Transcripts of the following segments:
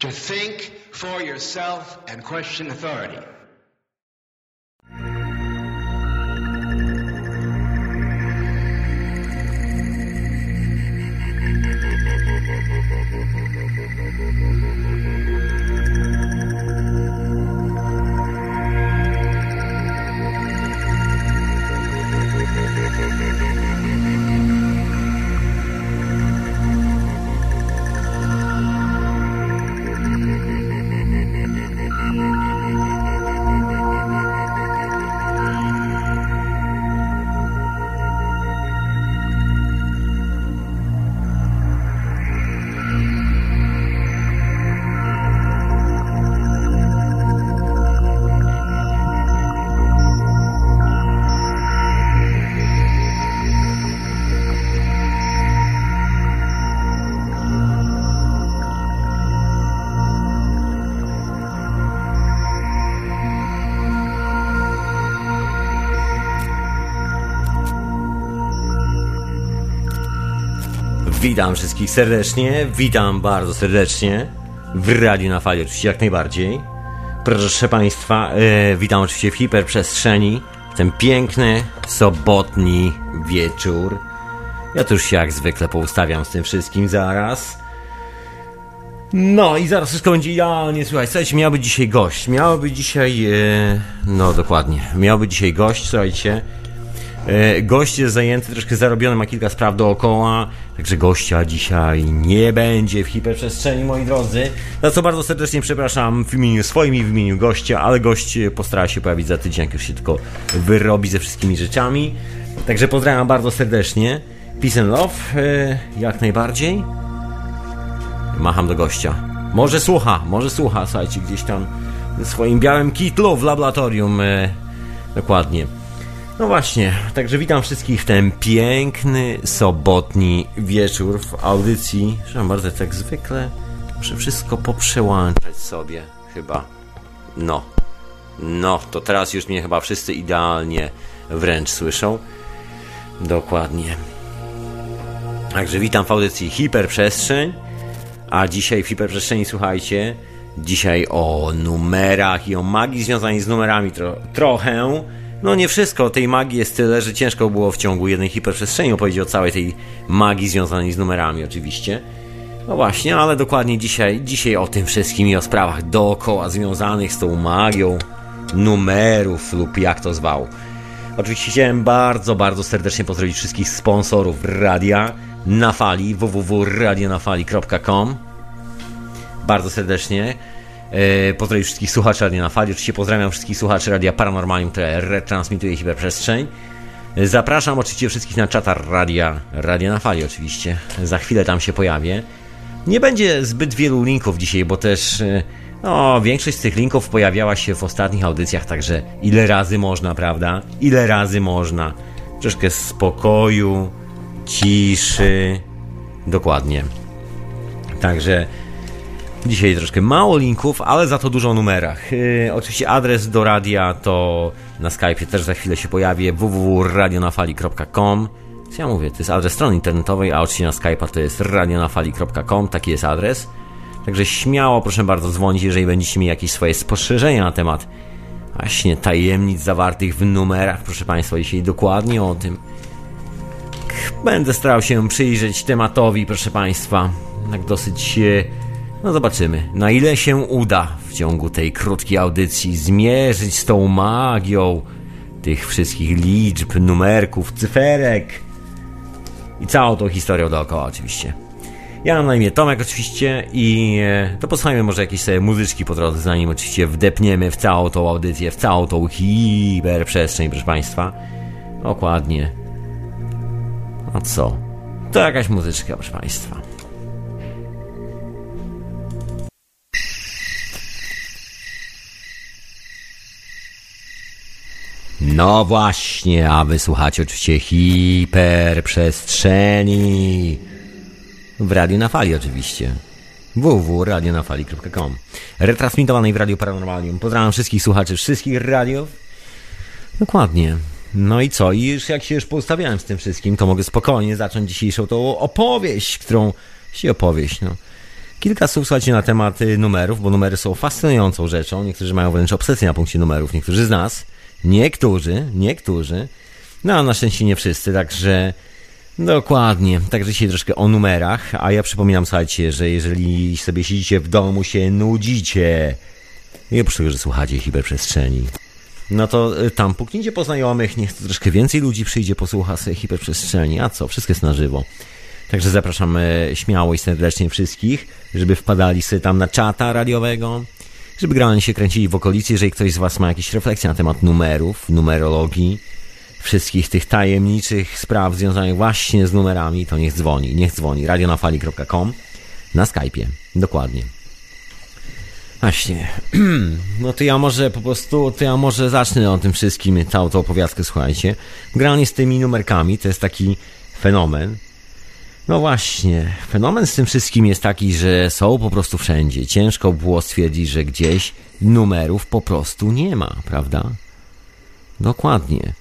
to think for yourself and question authority. Witam wszystkich serdecznie, witam bardzo serdecznie w Radiu na Fali, oczywiście jak najbardziej. Proszę Państwa, e, witam oczywiście w hiperprzestrzeni, w ten piękny, sobotni wieczór. Ja tu już się jak zwykle poustawiam z tym wszystkim zaraz. No i zaraz wszystko będzie ja, nie słuchaj, słuchajcie, miał być dzisiaj gość, miał być dzisiaj, e, no dokładnie, miał być dzisiaj gość, słuchajcie, Gość jest zajęty, troszkę zarobiony, ma kilka spraw dookoła, także gościa dzisiaj nie będzie w hiperprzestrzeni, moi drodzy. Za co bardzo serdecznie przepraszam w imieniu swoim i w imieniu gościa, ale gość postara się pojawić za tydzień, jak już się tylko wyrobi ze wszystkimi rzeczami. Także pozdrawiam bardzo serdecznie. Peace and love, e, jak najbardziej. Macham do gościa. Może słucha, może słucha, słuchajcie, gdzieś tam w swoim białym kitlu w laboratorium. E, dokładnie. No właśnie, także witam wszystkich w ten piękny, sobotni wieczór w audycji. Przepraszam bardzo, tak zwykle muszę wszystko poprzełączać sobie, chyba. No, no, to teraz już mnie chyba wszyscy idealnie wręcz słyszą. Dokładnie. Także witam w audycji Hiperprzestrzeń. A dzisiaj w Hiperprzestrzeni, słuchajcie, dzisiaj o numerach i o magii związanej z numerami tro trochę. No nie wszystko, tej magii jest tyle, że ciężko było w ciągu jednej hiperprzestrzeni opowiedzieć o całej tej magii związanej z numerami oczywiście. No właśnie, ale dokładnie dzisiaj, dzisiaj o tym wszystkim i o sprawach dookoła związanych z tą magią numerów lub jak to zwał. Oczywiście chciałem bardzo, bardzo serdecznie pozdrowić wszystkich sponsorów radia na fali www.radionafali.com Bardzo serdecznie. E, Pozdrowić wszystkich słuchaczy Radia na Fali. Oczywiście pozdrawiam wszystkich słuchaczy Radia Paranormalium, które retransmituje hiperprzestrzeń. E, Zapraszam oczywiście wszystkich na czata Radia, Radia na Fali oczywiście. Za chwilę tam się pojawię. Nie będzie zbyt wielu linków dzisiaj, bo też e, no, większość z tych linków pojawiała się w ostatnich audycjach, także ile razy można, prawda? Ile razy można. Troszkę spokoju, ciszy. Dokładnie. Także Dzisiaj troszkę mało linków, ale za to dużo o numerach. Yy, oczywiście adres do radia to na Skype'ie też za chwilę się pojawi www.radionafali.com Co ja mówię, to jest adres strony internetowej, a oczywiście na Skype'a to jest radionafali.com, taki jest adres. Także śmiało, proszę bardzo, dzwonić, jeżeli będziecie mieli jakieś swoje spostrzeżenia na temat właśnie tajemnic zawartych w numerach. Proszę Państwa, dzisiaj dokładnie o tym. Będę starał się przyjrzeć tematowi, proszę Państwa, tak dosyć no zobaczymy, na ile się uda w ciągu tej krótkiej audycji zmierzyć z tą magią tych wszystkich liczb, numerków, cyferek i całą tą historią dookoła oczywiście. Ja mam na imię Tomek oczywiście i e, to posłuchajmy może jakieś sobie muzyczki po drodze, zanim oczywiście wdepniemy w całą tą audycję, w całą tą hiperprzestrzeń, proszę Państwa. Dokładnie. A co? To jakaś muzyczka, proszę Państwa. No właśnie, a wysłuchacie oczywiście hiperprzestrzeni. W Radiu na Fali oczywiście. www.radionafali.com Retransmitowanej w Radiu Paranormalium. Pozdrawiam wszystkich słuchaczy wszystkich radiów. Dokładnie. No i co? I już jak się już poustawiałem z tym wszystkim, to mogę spokojnie zacząć dzisiejszą tą opowieść, którą... się opowieść, no. Kilka słów, słuchajcie, na temat y, numerów, bo numery są fascynującą rzeczą. Niektórzy mają wręcz obsesję na punkcie numerów, niektórzy z nas, niektórzy, niektórzy, no na szczęście nie wszyscy, także dokładnie. Także dzisiaj troszkę o numerach, a ja przypominam, słuchajcie, że jeżeli sobie siedzicie w domu, się nudzicie, i oprócz tego, że słuchacie hiperprzestrzeni, no to y, tam puknijcie po znajomych, niech troszkę więcej ludzi przyjdzie, posłucha sobie hiperprzestrzeni, a co, wszystko jest na żywo. Także zapraszam śmiało i serdecznie wszystkich, żeby wpadali sobie tam na czata radiowego, żeby grali się kręcili w okolicy, jeżeli ktoś z Was ma jakieś refleksje na temat numerów, numerologii, wszystkich tych tajemniczych spraw związanych właśnie z numerami, to niech dzwoni, niech dzwoni. radionafali.com na Skype'ie, dokładnie. Właśnie. No to ja może po prostu, to ja może zacznę o tym wszystkim, całą tą opowiadkę, słuchajcie. Granie z tymi numerkami to jest taki fenomen, no właśnie, fenomen z tym wszystkim jest taki, że są po prostu wszędzie. Ciężko było stwierdzić, że gdzieś numerów po prostu nie ma, prawda? Dokładnie.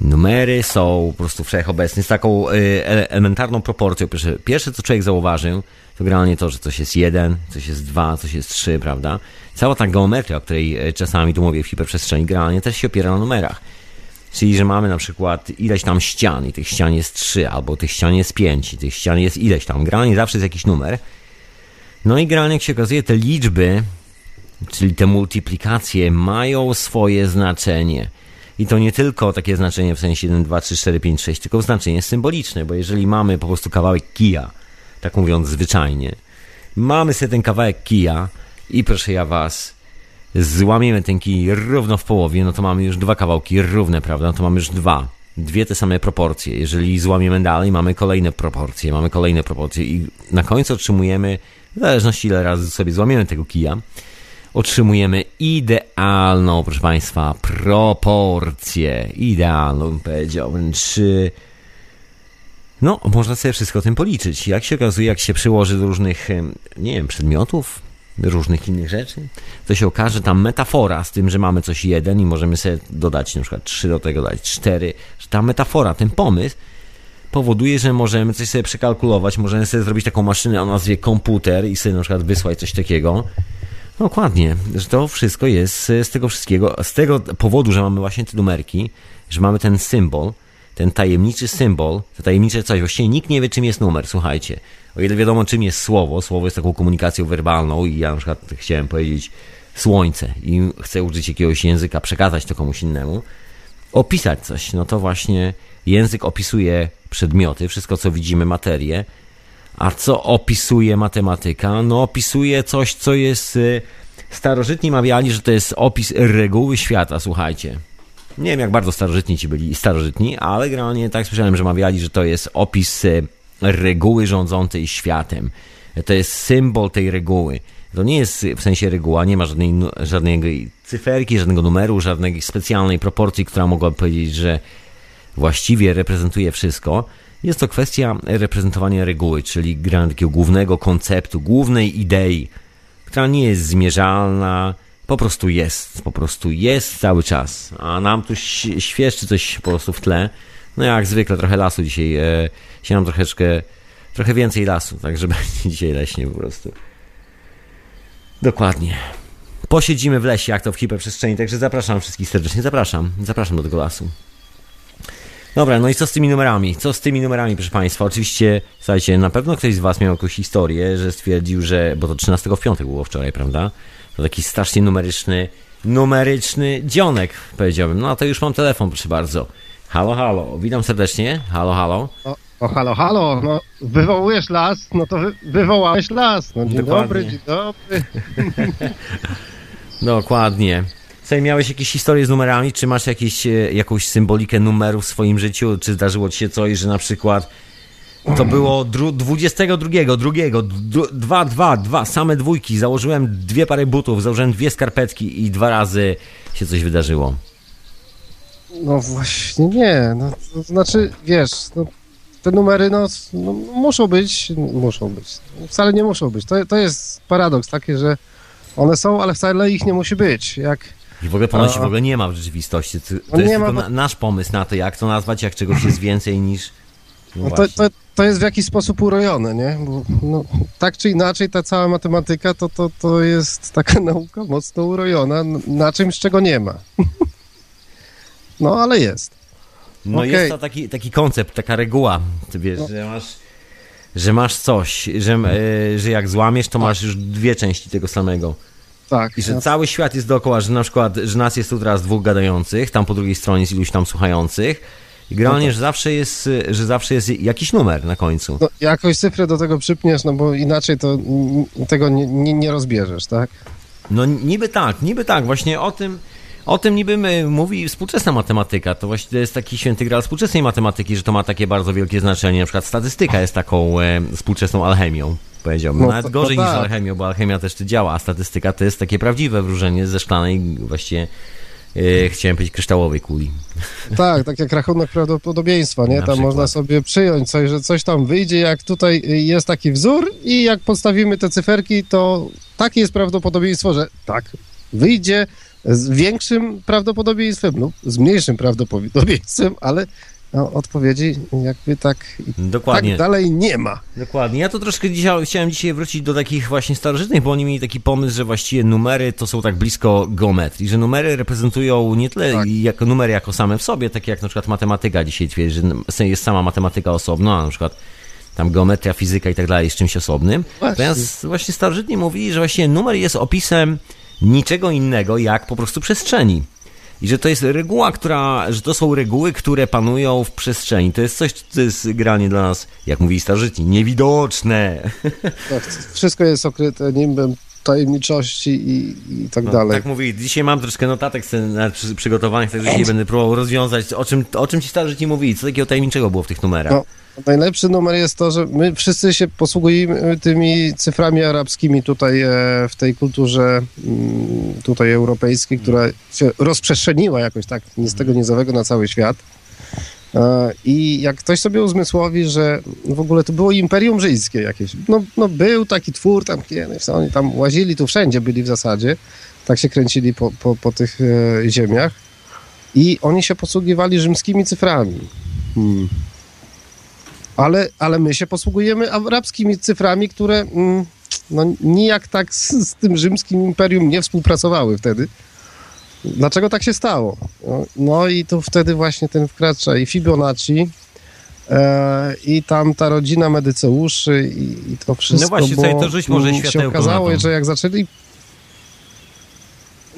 Numery są po prostu wszechobecne z taką y, elementarną proporcją. Pierwsze, pierwsze, co człowiek zauważył, to generalnie to, że coś jest jeden, coś jest dwa, coś jest trzy, prawda? Cała ta geometria, o której y, czasami tu mówię w hiperprzestrzeni, generalnie też się opiera na numerach. Czyli, że mamy na przykład ileś tam ścian i tych ścian jest 3, albo tych ścian jest 5 i tych ścian jest ileś tam. Generalnie zawsze jest jakiś numer. No i generalnie jak się okazuje, te liczby, czyli te multiplikacje mają swoje znaczenie. I to nie tylko takie znaczenie w sensie 1, 2, 3, 4, 5, 6, tylko znaczenie symboliczne, bo jeżeli mamy po prostu kawałek kija, tak mówiąc zwyczajnie, mamy sobie ten kawałek kija i proszę ja was, złamiemy ten kij równo w połowie, no to mamy już dwa kawałki równe, prawda? No to mamy już dwa. Dwie te same proporcje. Jeżeli złamiemy dalej, mamy kolejne proporcje, mamy kolejne proporcje i na końcu otrzymujemy, w zależności ile razy sobie złamiemy tego kija, otrzymujemy idealną, proszę Państwa, proporcję. Idealną, bym powiedział, wręcz... No, można sobie wszystko tym policzyć. Jak się okazuje, jak się przyłoży do różnych, nie wiem, przedmiotów, różnych innych rzeczy, to się okaże ta metafora z tym, że mamy coś jeden i możemy sobie dodać na przykład trzy do tego dać cztery, że ta metafora, ten pomysł powoduje, że możemy coś sobie przekalkulować, możemy sobie zrobić taką maszynę o nazwie komputer i sobie na przykład wysłać coś takiego. Dokładnie, że to wszystko jest z tego wszystkiego, z tego powodu, że mamy właśnie te numerki, że mamy ten symbol, ten tajemniczy symbol, to tajemnicze coś, właściwie nikt nie wie czym jest numer, słuchajcie. O ile wiadomo, czym jest słowo, słowo jest taką komunikacją werbalną i ja na przykład chciałem powiedzieć słońce i chcę użyć jakiegoś języka, przekazać to komuś innemu, opisać coś, no to właśnie język opisuje przedmioty, wszystko co widzimy, materię, a co opisuje matematyka? No opisuje coś, co jest... Y, starożytni mawiali, że to jest opis reguły świata, słuchajcie. Nie wiem, jak bardzo starożytni ci byli starożytni, ale generalnie tak słyszałem, że mawiali, że to jest opis y, reguły rządzącej światem. To jest symbol tej reguły. To nie jest w sensie reguła, nie ma żadnej, żadnej cyferki, żadnego numeru, żadnej specjalnej proporcji, która mogłaby powiedzieć, że właściwie reprezentuje wszystko. Jest to kwestia reprezentowania reguły, czyli takiego głównego konceptu, głównej idei, która nie jest zmierzalna, po prostu jest, po prostu jest cały czas. A nam tu świeżczy coś po prostu w tle. No jak zwykle trochę lasu dzisiaj e, się nam troszeczkę, trochę więcej lasu, także będzie dzisiaj leśnie po prostu. Dokładnie. Posiedzimy w lesie, jak to w hiperprzestrzeni, także zapraszam wszystkich serdecznie, zapraszam, zapraszam do tego lasu. Dobra, no i co z tymi numerami? Co z tymi numerami, proszę Państwa? Oczywiście, słuchajcie, na pewno ktoś z Was miał jakąś historię, że stwierdził, że, bo to 13 w piątek było wczoraj, prawda? To taki strasznie numeryczny, numeryczny dzionek, powiedziałbym. No, a to już mam telefon, proszę bardzo. Halo, halo, witam serdecznie. Halo, halo. O, o halo, halo, no wywołujesz las, no to wy, wywołałeś las. No, dzień Dokładnie. dobry, dzień dobry. Dokładnie. Słuchaj, miałeś jakieś historie z numerami? Czy masz jakieś, e, jakąś symbolikę numerów w swoim życiu? Czy zdarzyło ci się coś, że na przykład to było dru, 22, drugiego, 2, 2, 2, same dwójki. Założyłem dwie pary butów, założyłem dwie skarpetki i dwa razy się coś wydarzyło. No właśnie nie, no to znaczy, wiesz, no, te numery no, no, muszą być, muszą być, wcale nie muszą być. To, to jest paradoks taki, że one są, ale wcale ich nie musi być. Jak i w ogóle ponoć w ogóle nie ma w rzeczywistości. To, to no jest tylko ma, nasz pomysł na to, jak to nazwać, jak czegoś jest więcej niż. No, no to, to, to jest w jakiś sposób urojone, nie? Bo, no, tak czy inaczej ta cała matematyka to, to, to jest taka nauka mocno urojona na czymś, czego nie ma. no, ale jest. No Okej. jest to taki, taki koncept, taka reguła, ty wiesz, No. że masz że masz coś, że, e, że jak złamiesz, to masz już dwie części tego samego. Tak. I że cały świat jest dookoła, że na przykład, że nas jest tu teraz dwóch gadających, tam po drugiej stronie jest iluś tam słuchających. I generalnie, No tak. że zawsze jest, że zawsze jest jakiś numer na końcu. no, jakoś cyfrę do tego przypniesz, no bo inaczej to tego nie, nie, nie rozbierzesz, tak? No niby tak, niby tak, właśnie o tym, o tym niby mówi współczesna matematyka, to właśnie to jest taki święty gral współczesnej matematyki, że to ma takie bardzo wielkie znaczenie, na przykład statystyka jest taką e, współczesną alchemią, powiedziałbym, No nawet to- gorzej to niż tak. alchemią, bo alchemia też to działa, a statystyka to jest takie prawdziwe wróżenie ze szklanej, właściwie e, chciałem powiedzieć kryształowej kuli. Tak, tak jak rachunek prawdopodobieństwa, nie? Na Tam przykład. można sobie przyjąć coś, że coś tam wyjdzie, jak tutaj y, jest taki wzór i jak podstawimy te cyferki, to takie jest prawdopodobieństwo, że tak, wyjdzie z większym prawdopodobieństwem lub z mniejszym prawdopodobieństwem, ale no, odpowiedzi jakby tak, Dokładnie. tak dalej nie ma. Dokładnie. Ja to troszkę dzisiaj, chciałem dzisiaj wrócić do takich właśnie starożytnych, bo oni mieli taki pomysł, że właściwie numery to są tak blisko geometrii, że numery reprezentują nie tyle Tak. jako numery jako same w sobie, takie jak na przykład matematyka dzisiaj twierdzi, że jest sama matematyka osobna, a na przykład tam geometria, fizyka i tak dalej jest czymś osobnym. Właśnie. Natomiast właśnie starożytni mówili, że właśnie numer jest opisem niczego innego jak po prostu przestrzeni. I że to jest reguła, która, że to są reguły, które panują w przestrzeni. To jest coś, co jest granie dla nas, jak mówili starożytni, niewidoczne. Tak, wszystko jest okryte nimbem tajemniczości i, i tak No, dalej. tak mówili. Dzisiaj mam troszkę notatek przygotowanych, także dzisiaj będę próbował rozwiązać, o czym, o czym ci starożytni mówili, co takiego tajemniczego było w tych numerach. No, najlepszy numer jest to, że my wszyscy się posługujemy tymi cyframi arabskimi tutaj e, w tej kulturze mm, tutaj europejskiej, która się rozprzestrzeniła jakoś tak z tego nizowego na cały świat. E, I jak ktoś sobie uzmysłowi, że w ogóle to było Imperium Rzymskie jakieś, no, no był taki twór tam kiedyś, oni tam łazili, tu wszędzie byli w zasadzie, tak się kręcili po, po, po tych e, ziemiach i oni się posługiwali rzymskimi cyframi. Hmm. Ale, ale my się posługujemy arabskimi cyframi, które mm, no, nijak tak z, z tym rzymskim imperium nie współpracowały wtedy. Dlaczego tak się stało? No, no i tu wtedy właśnie ten wkracza i Fibonacci, e, i tam ta rodzina Medyceuszy i, i to wszystko. No właśnie, tutaj to rzuć może światełko się okazało, że jak zaczęli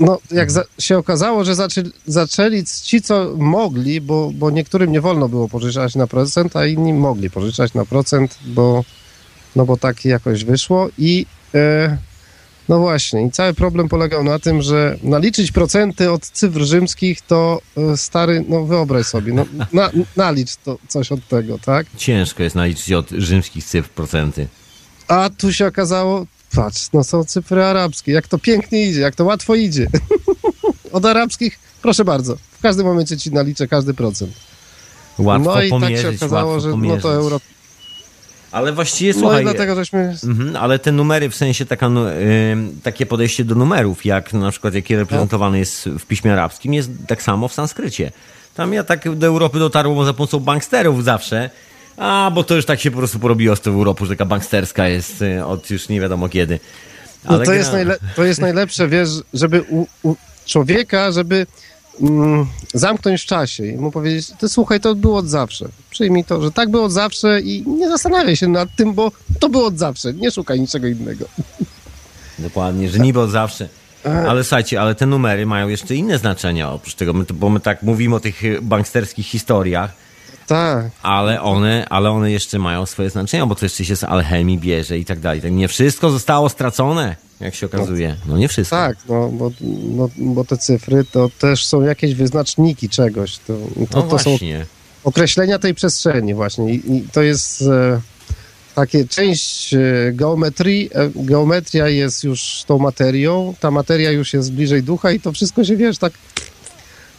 no, jak za, się okazało, że zaczęli, zaczęli ci, co mogli, bo, bo niektórym nie wolno było pożyczać na procent, a inni mogli pożyczać na procent, bo, no bo tak jakoś wyszło i e, no właśnie, i cały problem polegał na tym, że naliczyć procenty od cyfr rzymskich to e, stary, no wyobraź sobie, no, na, nalicz to coś od tego, tak? Ciężko jest naliczyć od rzymskich cyfr procenty. A tu się okazało, patrz, no są cyfry arabskie, jak to pięknie idzie, jak to łatwo idzie. Od arabskich, proszę bardzo, w każdym momencie ci naliczę każdy procent. Łatwo no i pomierzyć, tak się okazało, łatwo że no pomierzyć. to euro... Ale właściwie, No słuchaj... i dlatego żeśmy... Mhm, ale te numery, w sensie taka, ym, takie podejście do numerów, jak na przykład jakie reprezentowane jest w piśmie arabskim, jest tak samo w sanskrycie. Tam ja tak do Europy dotarło za pomocą banksterów zawsze, a bo to już tak się po prostu porobiło z tą Europą, że taka banksterska jest y, od już nie wiadomo kiedy. No to, gra- jest najle... to jest najlepsze, wiesz, żeby u, u człowieka, żeby mm, zamknąć w czasie i mu powiedzieć, ty słuchaj, to było od zawsze. Przyjmij to, że tak było od zawsze i nie zastanawiaj się nad tym, bo to było od zawsze. Nie szukaj niczego innego. Dokładnie, że niby od zawsze. Ale słuchajcie, ale te numery mają jeszcze inne znaczenia oprócz tego, my, to- bo my tak mówimy o tych y, banksterskich historiach, Tak. ale one, ale one jeszcze mają swoje znaczenia, bo to jeszcze się z alchemii bierze i tak dalej. Tak nie wszystko zostało stracone, jak się okazuje. No nie wszystko. Tak, no bo, no, bo te cyfry to też są jakieś wyznaczniki czegoś. To, to, no to są określenia tej przestrzeni właśnie i, i to jest e, takie część e, geometrii. E, geometria jest już tą materią, ta materia już jest bliżej ducha i to wszystko się, wiesz, tak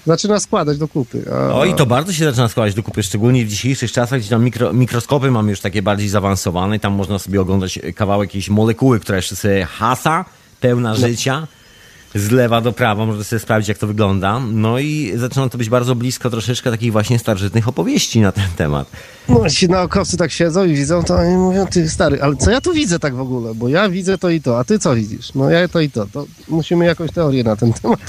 zaczyna składać do kupy. A, O i to bardzo się zaczyna składać do kupy, szczególnie w dzisiejszych czasach, gdzie tam mikro, mikroskopy mamy już takie bardziej zaawansowane i tam można sobie oglądać kawałek jakiejś molekuły, która jeszcze sobie hasa, pełna życia. z lewa do prawa, można sobie sprawdzić, jak to wygląda. No i zaczyna to być bardzo blisko troszeczkę takich właśnie starożytnych opowieści na ten temat. No ci naukowcy tak siedzą i widzą to i mówią, ty stary, ale co ja tu widzę tak w ogóle? Bo ja widzę to i to, a ty co widzisz? No ja to i to. To musimy jakąś teorię na ten temat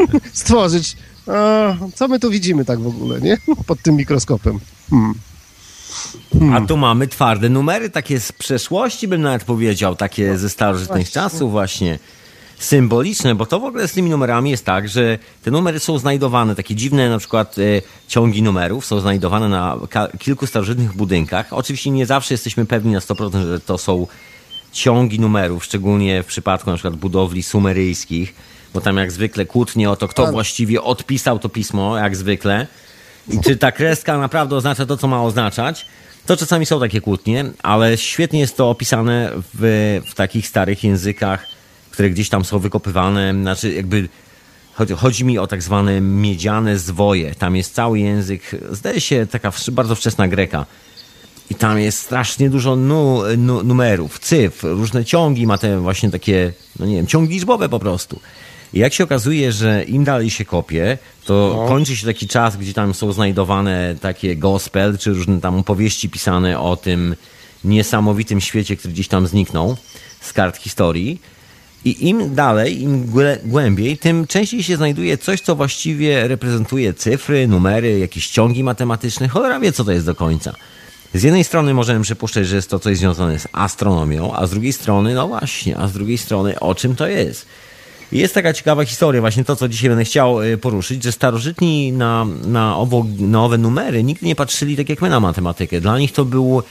stworzyć. A, co my tu widzimy tak w ogóle, nie? Pod tym mikroskopem. Hmm. A tu mamy twarde numery, takie z przeszłości bym nawet powiedział, takie ze starożytnych właśnie. czasów właśnie. Symboliczne, bo to w ogóle z tymi numerami jest tak, że te numery są znajdowane, takie dziwne na przykład e, ciągi numerów są znajdowane na kilku starożytnych budynkach. Oczywiście nie zawsze jesteśmy pewni na 100%, że to są ciągi numerów, szczególnie w przypadku na przykład budowli sumeryjskich, bo tam jak zwykle kłótnie o to, kto Tak. właściwie odpisał to pismo, jak zwykle. I czy ta kreska naprawdę oznacza to, co ma oznaczać? To czasami są takie kłótnie, ale świetnie jest to opisane w, w takich starych językach, które gdzieś tam są wykopywane. Znaczy, jakby chodzi, chodzi mi o tak zwane miedziane zwoje. Tam jest cały język, zdaje się, taka bardzo wczesna greka. I tam jest strasznie dużo nu, nu, numerów, cyfr, różne ciągi, ma te właśnie takie, no nie wiem, ciągi liczbowe po prostu. I jak się okazuje, że im dalej się kopie, to kończy się taki czas, gdzie tam są znajdowane takie gospel, czy różne tam opowieści pisane o tym niesamowitym świecie, który gdzieś tam zniknął z kart historii. I im dalej, im głę- głębiej, tym częściej się znajduje coś, co właściwie reprezentuje cyfry, numery, jakieś ciągi matematyczne. Cholera wie, co to jest do końca. Z jednej strony możemy przypuszczać, że jest to coś związane z astronomią, a z drugiej strony, no właśnie, a z drugiej strony, o czym to jest? Jest taka ciekawa historia, właśnie to, co dzisiaj będę chciał y, poruszyć, że starożytni na, na, owo, na owe numery nigdy nie patrzyli tak jak my na matematykę. Dla nich to był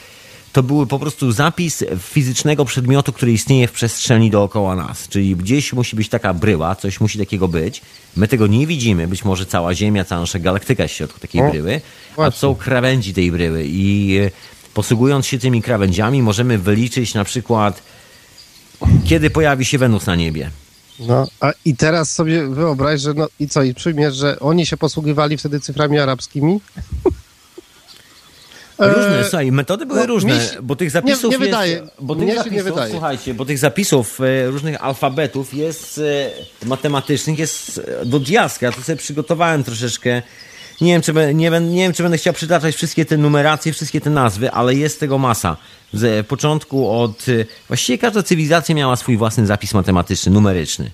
to był po prostu zapis fizycznego przedmiotu, który istnieje w przestrzeni dookoła nas. Czyli gdzieś musi być taka bryła, coś musi takiego być. My tego nie widzimy, być może cała Ziemia, cała nasza galaktyka jest w środku takiej O, bryły, a właśnie. są krawędzi tej bryły i e, posługując się tymi krawędziami możemy wyliczyć na przykład kiedy pojawi się Wenus na niebie. No, a i teraz sobie wyobraź, że no i co, i przyjmiesz, że oni się posługiwali wtedy cyframi arabskimi? Różne, E, słuchaj, metody były no, różne, się- bo tych zapisów nie jest, wydaje. bo tych zapisów, nie wydaje. słuchajcie, bo tych zapisów e, różnych alfabetów jest e, matematycznych jest do diaska. Ja tu sobie przygotowałem troszeczkę. Nie wiem, czy, nie, nie wiem, czy będę chciał przytaczać wszystkie te numeracje, wszystkie te nazwy, ale jest tego masa. Z początku od... e, Właściwie każda cywilizacja miała swój własny zapis matematyczny, numeryczny.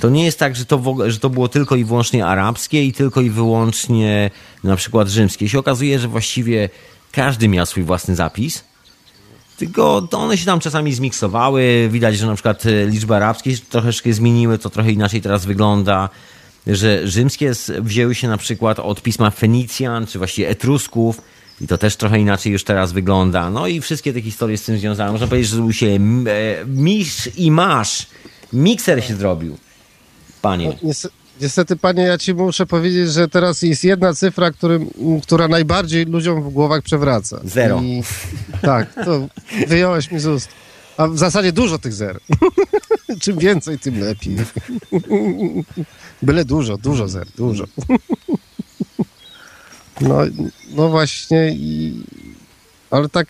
To nie jest tak, że to, że to było tylko i wyłącznie arabskie i tylko i wyłącznie na przykład rzymskie. Się okazuje, że właściwie każdy miał swój własny zapis. Tylko one się tam czasami zmiksowały. Widać, że na przykład e, liczby arabskie się troszeczkę zmieniły, to trochę inaczej teraz wygląda. Że rzymskie wzięły się na przykład od pisma Fenicjan, czy właściwie Etrusków. I to też trochę inaczej już teraz wygląda. No i wszystkie te historie z tym związane. Można powiedzieć, że zrobił się e, misz i masz. Mikser się zrobił. Panie. Niestety, niestety, panie, ja ci muszę powiedzieć, że teraz jest jedna cyfra, którym, która najbardziej ludziom w głowach przewraca. Zero. I, tak, to wyjąłeś mi z ust. A w zasadzie dużo tych zer. Czym więcej, tym lepiej. Byle dużo, dużo zer, dużo. No, no właśnie, i, ale tak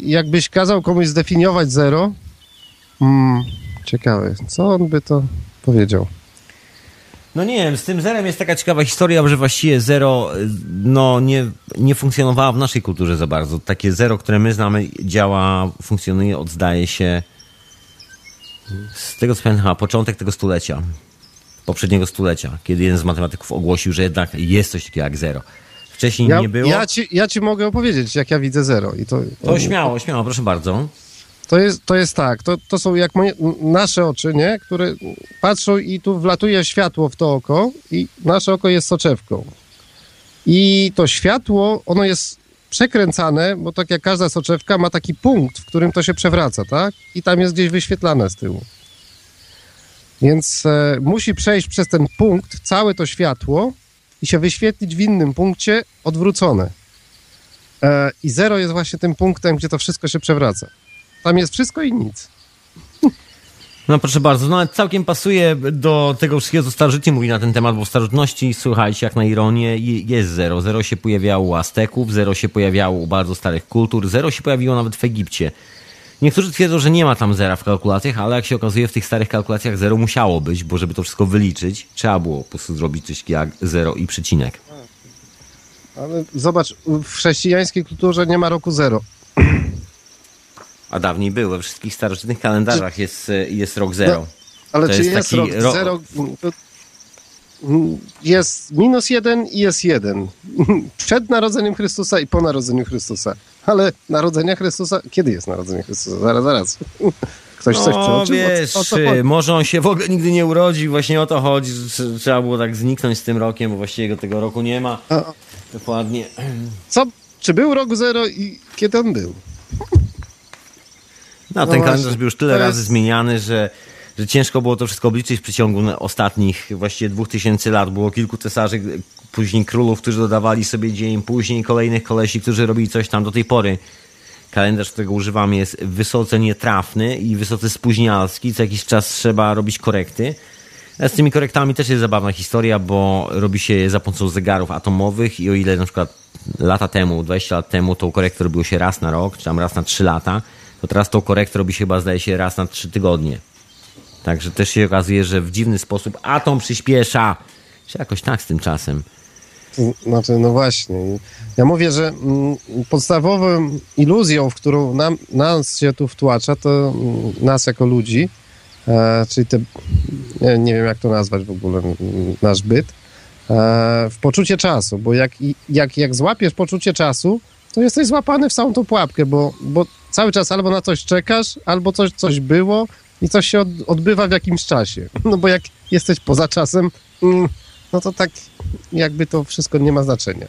jakbyś kazał komuś zdefiniować zero, mm, ciekawe, co on by to powiedział? No nie wiem, z tym zerem jest taka ciekawa historia, że właściwie zero no, nie, nie funkcjonowała w naszej kulturze za bardzo. Takie zero, które my znamy, działa, funkcjonuje od zdaje się z tego co pamiętam, początek tego stulecia, poprzedniego stulecia, kiedy jeden z matematyków ogłosił, że jednak jest coś takiego jak zero. Wcześniej Ja, nie było. ja, ci, ja ci mogę opowiedzieć, jak ja widzę zero. I to, To śmiało, śmiało, proszę bardzo. To jest, to jest tak, to, to są jak moje, nasze oczy, nie? które patrzą i tu wlatuje światło w to oko i nasze oko jest soczewką. I to światło, ono jest przekręcane, bo tak jak każda soczewka ma taki punkt, w którym to się przewraca, tak? I tam jest gdzieś wyświetlane z tyłu. Więc e, musi przejść przez ten punkt całe to światło i się wyświetlić w innym punkcie odwrócone. E, I zero jest właśnie tym punktem, gdzie to wszystko się przewraca. Tam jest wszystko i nic. No proszę bardzo, no całkiem pasuje do tego wszystkiego, co starożytni mówi na ten temat, bo w starożytności, słuchajcie, jak na ironię, je- jest zero. Zero się pojawiało u Azteków, zero się pojawiało u bardzo starych kultur, zero się pojawiło nawet w Egipcie. Niektórzy twierdzą, że nie ma tam zera w kalkulacjach, ale jak się okazuje, w tych starych kalkulacjach zero musiało być, bo żeby to wszystko wyliczyć, trzeba było po prostu zrobić coś jak zero i przecinek. Ale zobacz, w chrześcijańskiej kulturze nie ma roku zero. A dawniej był, we wszystkich starożytnych kalendarzach jest, jest rok zero. No, Ale To czy jest jest, rok ro- zero? Jest minus jeden i jest jeden. Przed narodzeniem Chrystusa i po narodzeniu Chrystusa. Ale narodzenia Chrystusa... Kiedy jest narodzenie Chrystusa? Zaraz, zaraz. Ktoś coś No przeoczył? wiesz, O, o co może on się w ogóle nigdy nie urodził, właśnie o to chodzi, trzeba było tak zniknąć z tym rokiem, bo właściwie go tego roku nie ma. Dokładnie. Co? Czy był rok zero i kiedy on był? No, No ten kalendarz był już tyle to razy jest- zmieniany, że, że ciężko było to wszystko obliczyć w przeciągu ostatnich właściwie dwóch tysięcy lat. Było kilku cesarzy, później królów, którzy dodawali sobie dzień, później kolejnych kolesi, którzy robili coś tam do tej pory. Kalendarz, którego używamy jest wysoce nietrafny i wysoce spóźnialski. Co jakiś czas trzeba robić korekty. Z tymi korektami też jest zabawna historia, bo robi się je za pomocą zegarów atomowych i o ile na przykład lata temu, 20 lat temu, tą korektę robiło się raz na rok, czy tam raz na 3 lata, to teraz tą korektę robi się chyba, zdaje się, raz na 3 tygodnie. Także też się okazuje, że w dziwny sposób atom przyspiesza. Czy jakoś tak z tym czasem. Znaczy, no właśnie. Ja mówię, że mm, podstawową iluzją, w którą nam, nas się tu wtłacza, to mm, nas jako ludzi, e, czyli te, nie, wiem jak to nazwać w ogóle, nasz byt, e, w poczucie czasu, bo jak, jak, jak złapiesz poczucie czasu, to jesteś złapany w całą tą pułapkę, bo, bo cały czas albo na coś czekasz, albo coś, coś było i coś się od, odbywa w jakimś czasie. No bo jak jesteś poza czasem, mm, no to tak jakby to wszystko nie ma znaczenia.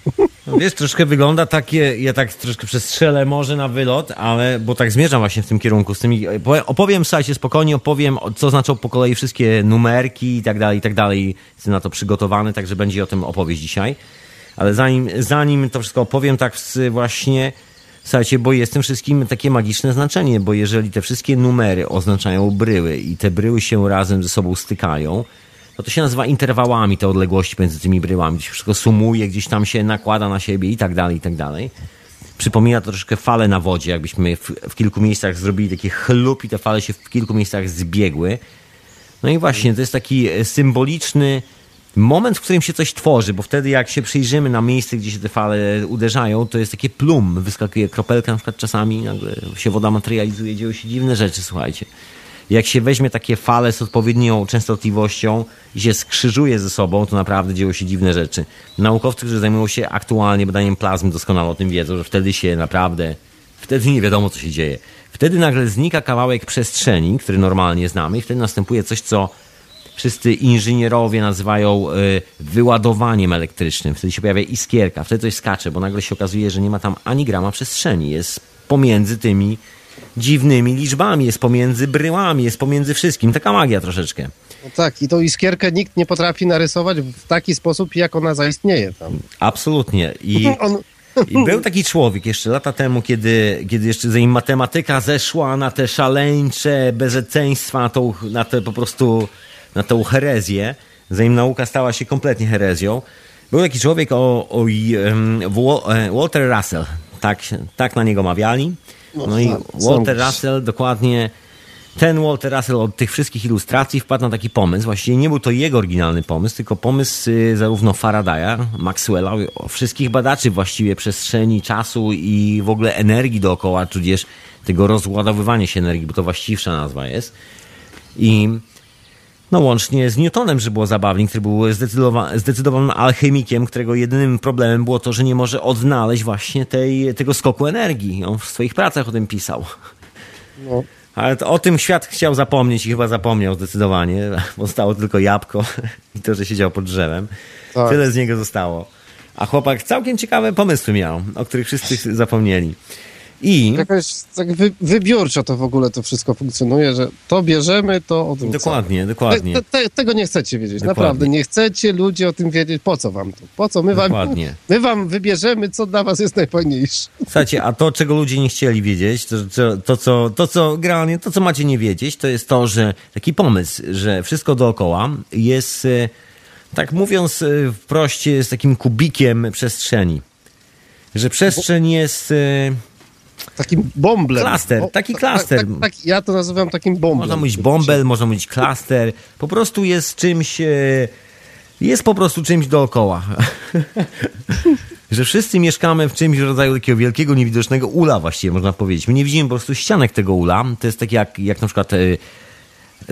No wiesz, troszkę wygląda takie, ja tak troszkę przestrzelę może na wylot, ale, bo tak zmierzam właśnie w tym kierunku z tymi, powiem- opowiem, słuchajcie, spokojnie opowiem, co znaczą po kolei wszystkie numerki i tak dalej, i tak dalej. Jestem na to przygotowany, także będzie o tym opowieść dzisiaj. Ale zanim, zanim to wszystko opowiem, tak właśnie, słuchajcie, bo jest tym wszystkim takie magiczne znaczenie, bo jeżeli te wszystkie numery oznaczają bryły i te bryły się razem ze sobą stykają, no to się nazywa interwałami te odległości między tymi bryłami. Gdzieś wszystko sumuje, gdzieś tam się nakłada na siebie i tak dalej, i tak dalej. Przypomina to troszkę fale na wodzie, jakbyśmy w, w kilku miejscach zrobili taki chlup i te fale się w kilku miejscach zbiegły. No i właśnie, to jest taki symboliczny moment, w którym się coś tworzy, bo wtedy jak się przyjrzymy na miejsce, gdzie się te fale uderzają, to jest takie plum, wyskakuje kropelka na przykład czasami, nagle się woda materializuje, dzieją się dziwne rzeczy, słuchajcie. Jak się weźmie takie fale z odpowiednią częstotliwością i się skrzyżuje ze sobą, to naprawdę dzieją się dziwne rzeczy. Naukowcy, którzy zajmują się aktualnie badaniem plazmy, doskonale o tym wiedzą, że wtedy się naprawdę, wtedy nie wiadomo, co się dzieje. Wtedy nagle znika kawałek przestrzeni, który normalnie znamy i wtedy następuje coś, co wszyscy inżynierowie nazywają y, wyładowaniem elektrycznym. Wtedy się pojawia iskierka, wtedy coś skacze, bo nagle się okazuje, że nie ma tam ani grama przestrzeni. Jest pomiędzy tymi dziwnymi liczbami, jest pomiędzy bryłami, jest pomiędzy wszystkim. Taka magia troszeczkę. No tak, i tą iskierkę nikt nie potrafi narysować w taki sposób, jak ona zaistnieje tam. Absolutnie. I, On, I był taki człowiek jeszcze lata temu, kiedy, kiedy jeszcze zanim matematyka zeszła na te szaleńcze bezeceństwa, na, tą, na te po prostu, na tą herezję, zanim nauka stała się kompletnie herezją, był taki człowiek o, o e, Walter Russell. Tak, tak na niego mawiali. No i tak, Walter Russell dokładnie ten Walter Russell od tych wszystkich ilustracji wpadł na taki pomysł. Właściwie nie był to jego oryginalny pomysł, tylko pomysł y, zarówno Faradaya, Maxwella, wszystkich badaczy właściwie przestrzeni, czasu i w ogóle energii dookoła, tudzież tego rozładowywania się energii, bo to właściwsza nazwa jest. I no łącznie z Newtonem, że było zabawnie, który był zdecydowa- zdecydowanym alchemikiem, którego jedynym problemem było to, że nie może odnaleźć właśnie tej, tego skoku energii. On w swoich pracach o tym pisał. no, Ale o tym świat chciał zapomnieć i chyba zapomniał zdecydowanie, bo zostało tylko jabłko i to, że siedział pod drzewem. Tak. Tyle z niego zostało. A chłopak całkiem ciekawe pomysły miał, o których wszyscy zapomnieli. I jakoś tak wy, wybiórczo to w ogóle to wszystko funkcjonuje, że to bierzemy, to odrzucamy. dokładnie, dokładnie. Te, te, tego nie chcecie wiedzieć, Dokładnie. naprawdę. Nie chcecie ludzie o tym wiedzieć. Po co wam to? Po co? My wam, Dokładnie. my wam wybierzemy, co dla was jest najfajniejsze. Słuchajcie, a to, czego ludzie nie chcieli wiedzieć, to, to, to, co, to, co generalnie, to, co macie nie wiedzieć, to jest to, że taki pomysł, że wszystko dookoła jest, e, tak mówiąc e, wprost, jest takim kubikiem przestrzeni. Że przestrzeń jest, e, takim bąblem. Klaster, taki tak- klaster. Tak, tak, ja to nazywam takim bąblem. Można mówić bąbel, można mówić klaster. Po prostu jest czymś. e, Jest po prostu czymś dookoła. Że wszyscy mieszkamy w czymś w rodzaju takiego wielkiego, niewidocznego ula, właściwie można powiedzieć. My nie widzimy po prostu ścianek tego ula. To jest tak jak, jak na przykład e,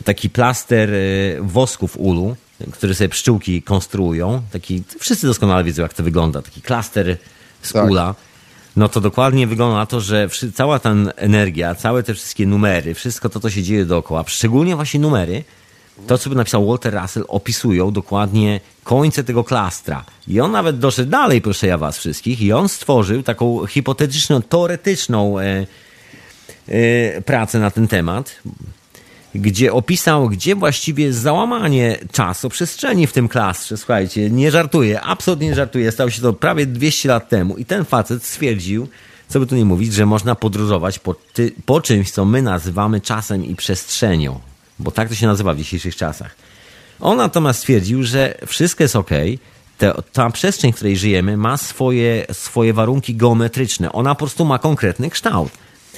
taki plaster e, wosku w ulu, który sobie pszczółki konstruują. Taki, wszyscy doskonale wiedzą, jak to wygląda. Taki klaster z Tak. ula. No to dokładnie wygląda na to, że cała ta energia, całe te wszystkie numery, wszystko to, co się dzieje dookoła, szczególnie właśnie numery, to, co by napisał Walter Russell, opisują dokładnie końce tego klastra. I on nawet doszedł dalej, proszę ja was wszystkich, i on stworzył taką hipotetyczną, teoretyczną e, e, pracę na ten temat, gdzie opisał, gdzie właściwie jest załamanie czasu, przestrzeni w tym klastrze. Słuchajcie, nie żartuję, absolutnie nie żartuję. Stało się to prawie 200 lat temu i ten facet stwierdził, co by tu nie mówić, że można podróżować po, ty, po czymś, co my nazywamy czasem i przestrzenią, bo tak to się nazywa w dzisiejszych czasach. On natomiast stwierdził, że wszystko jest ok, te, ta przestrzeń, w której żyjemy, ma swoje, swoje warunki geometryczne. Ona po prostu ma konkretny kształt.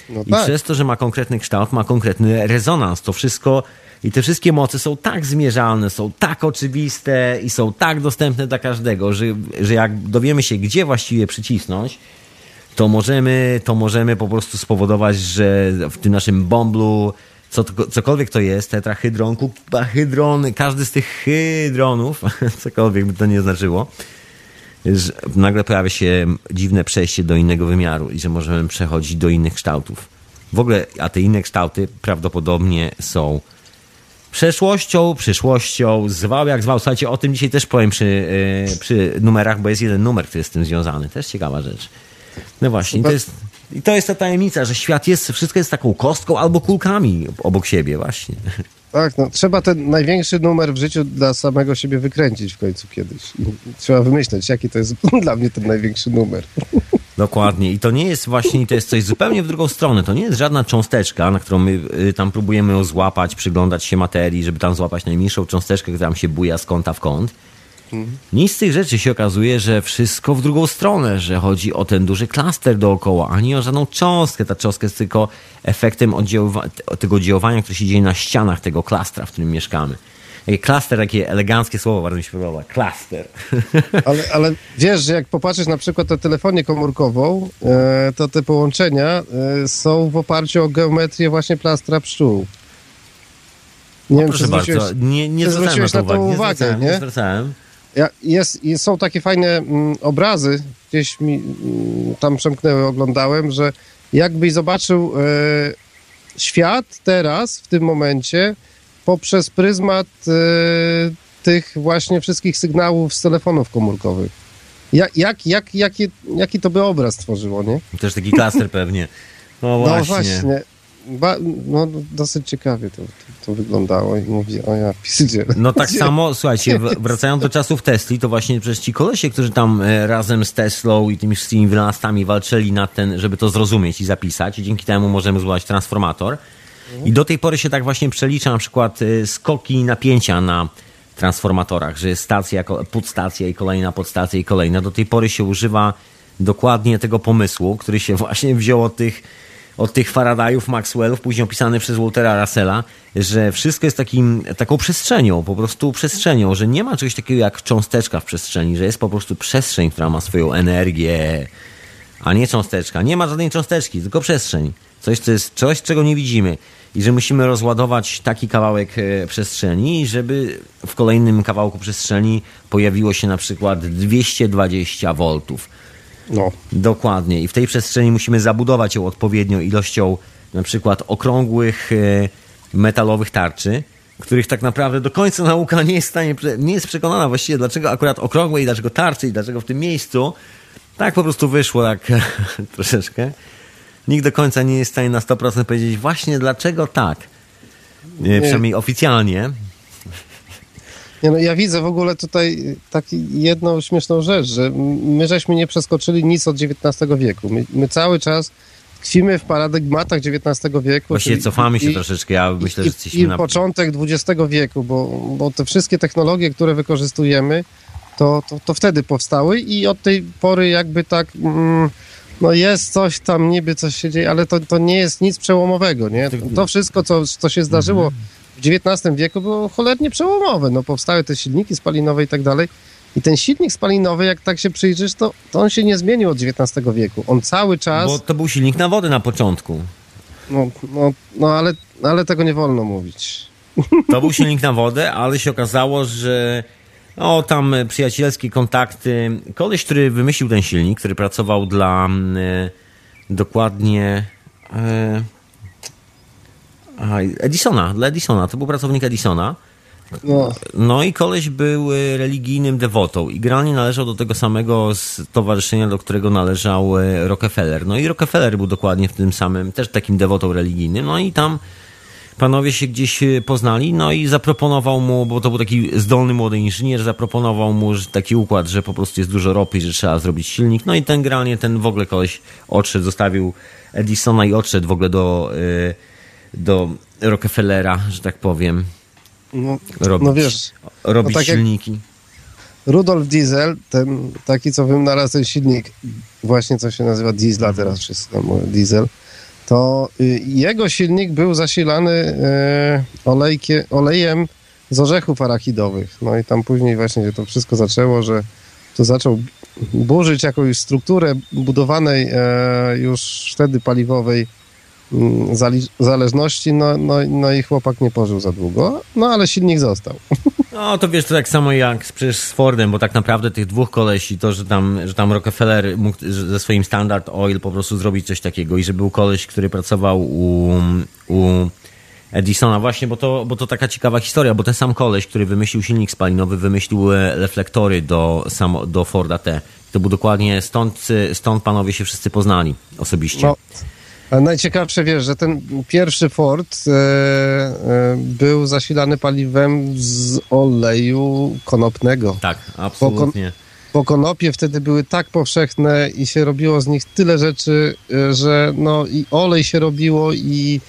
No I tak. przez to, że ma konkretny kształt, ma konkretny rezonans. To wszystko i te wszystkie moce są tak zmierzalne, są tak oczywiste i są tak dostępne dla każdego, że, że jak dowiemy się, gdzie właściwie przycisnąć, to możemy, to możemy po prostu spowodować, że w tym naszym bomblu, co, cokolwiek to jest, tetrahydron, kupahydron, każdy z tych hydronów, cokolwiek by to nie znaczyło, że nagle pojawia się dziwne przejście do innego wymiaru i że możemy przechodzić do innych kształtów. W ogóle, a te inne kształty prawdopodobnie są przeszłością, przyszłością, zwał jak zwał. Słuchajcie, o tym dzisiaj też powiem przy, yy, przy numerach, bo jest jeden numer, który jest z tym związany. Też ciekawa rzecz. No właśnie, to jest, i to jest ta tajemnica, że świat jest, wszystko jest taką kostką albo kulkami obok siebie właśnie. Tak, no, trzeba ten największy numer w życiu dla samego siebie wykręcić w końcu kiedyś. I trzeba wymyśleć, jaki to jest dla mnie ten największy numer. Dokładnie. I to nie jest właśnie, to jest coś zupełnie w drugą stronę. To nie jest żadna cząsteczka, na którą my y, tam próbujemy ją złapać, przyglądać się materii, żeby tam złapać najmniejszą cząsteczkę, która tam się buja z kąta w kąt. Nic z tych rzeczy się okazuje, że wszystko w drugą stronę, że chodzi o ten duży klaster dookoła, a nie o żadną cząstkę. Ta cząstka jest tylko efektem oddziaływa- tego oddziaływania, które się dzieje na ścianach tego klastra, w którym mieszkamy. Takie klaster, takie eleganckie słowo, bardzo mi się podoba. Klaster. Ale, ale wiesz, że jak popatrzysz na przykład na telefonię komórkową, e, to te połączenia e, są w oparciu o geometrię właśnie plastra pszczół. Nie wiem, czy Proszę bardzo, nie, nie zwróciłeś to na to uwagę, nie? nie zwracałem. Ja, jest, jest, są takie fajne mm, obrazy, gdzieś mi mm, tam przemknęły, oglądałem, że jakbyś zobaczył e, świat teraz, w tym momencie, poprzez pryzmat e, tych właśnie wszystkich sygnałów z telefonów komórkowych. Jak, jak, jak, jaki, jaki to by obraz tworzyło, nie? Też taki klaster pewnie. No właśnie. No właśnie. Ba, no, dosyć ciekawie to, to, to wyglądało i mówię, o ja pizdzie. No tak samo, słuchajcie, wracając do czasów Tesli, to właśnie przez ci kolesie, którzy tam e, razem z Teslą i tymi wszystkimi wynalazcami walczyli na ten, żeby to zrozumieć i zapisać i dzięki temu możemy zbudować transformator. I do tej pory się tak właśnie przelicza na przykład e, skoki napięcia na transformatorach, że jest stacja, podstacja i kolejna podstacja i kolejna. Do tej pory się używa dokładnie tego pomysłu, który się właśnie wziął od tych od tych Faradayów, Maxwellów, później opisany przez Waltera Russella, że wszystko jest takim, taką przestrzenią, po prostu przestrzenią, że nie ma czegoś takiego jak cząsteczka w przestrzeni, że jest po prostu przestrzeń, która ma swoją energię, a nie cząsteczka. Nie ma żadnej cząsteczki, tylko przestrzeń. Coś, co jest coś, czego nie widzimy. I że musimy rozładować taki kawałek e, przestrzeni, żeby w kolejnym kawałku przestrzeni pojawiło się na przykład 220 voltów. No, Dokładnie. I w tej przestrzeni musimy zabudować ją odpowiednią ilością na przykład okrągłych e, metalowych tarczy, których tak naprawdę do końca nauka nie jest w stanie, nie jest przekonana właściwie, dlaczego akurat okrągłe i dlaczego tarczy i dlaczego w tym miejscu. Tak po prostu wyszło, tak troszeczkę. Nikt do końca nie jest w stanie na 100% powiedzieć właśnie dlaczego tak. E, Przynajmniej oficjalnie. Nie no, ja widzę w ogóle tutaj taki jedną śmieszną rzecz, że my żeśmy nie przeskoczyli nic od XIX wieku. My, my cały czas tkwimy w paradygmatach XIX wieku. Właściwie cofamy się i- troszeczkę. Ja myślę, że i, jesteśmy i na... początek XX wieku, bo, bo te wszystkie technologie, które wykorzystujemy, to, to, to wtedy powstały i od tej pory jakby tak mm, no jest coś tam, niby coś się dzieje, ale to, to nie jest nic przełomowego, nie? To wszystko, co, co się zdarzyło w XIX wieku było cholernie przełomowe, no powstały te silniki spalinowe i tak dalej i ten silnik spalinowy, jak tak się przyjrzysz, to, to on się nie zmienił od XIX wieku, on cały czas... Bo to był silnik na wodę na początku. No, no, no ale, ale tego nie wolno mówić. To był silnik na wodę, ale się okazało, że o tam przyjacielskie kontakty. Koleś, który wymyślił ten silnik, który pracował dla e, dokładnie e, Edisona, dla Edisona, to był pracownik Edisona. No. no i koleś był e, religijnym dewotą i generalnie należał do tego samego stowarzyszenia, do którego należał e, Rockefeller. No i Rockefeller był dokładnie w tym samym, też takim dewotą religijnym. No i tam panowie się gdzieś e, poznali, no i zaproponował mu, bo to był taki zdolny młody inżynier, zaproponował mu taki układ, że po prostu jest dużo ropy, że trzeba zrobić silnik. No i ten generalnie, ten w ogóle koleś odszedł, zostawił Edisona i odszedł w ogóle do, do Rockefellera, że tak powiem no, robić, no wiesz, robić no tak silniki. Rudolf Diesel, ten taki, co wynalazł ten silnik, właśnie co się nazywa diesla, teraz wszyscy tam mówią diesel, to y, jego silnik był zasilany y, olejkie, olejem z orzechów arachidowych. No i tam później właśnie to wszystko zaczęło, że to zaczął burzyć jakąś strukturę budowanej e, już wtedy paliwowej zależności, no, no, no i chłopak nie pożył za długo, no ale silnik został. No to wiesz, to tak samo jak przecież z Fordem, bo tak naprawdę tych dwóch kolesi, to, że tam, że tam Rockefeller mógł ze swoim Standard Oil po prostu zrobić coś takiego i że był koleś, który pracował u, u Edisona właśnie, bo to, bo to taka ciekawa historia, bo ten sam koleś, który wymyślił silnik spalinowy, wymyślił e, reflektory do, do Forda T. To był dokładnie stąd, stąd panowie się wszyscy poznali osobiście. No. A najciekawsze wiesz, że ten pierwszy Ford e, e, był zasilany paliwem z oleju konopnego. Tak, absolutnie. Bo, konopie wtedy były tak powszechne i się robiło z nich tyle rzeczy, e, że no i olej się robiło i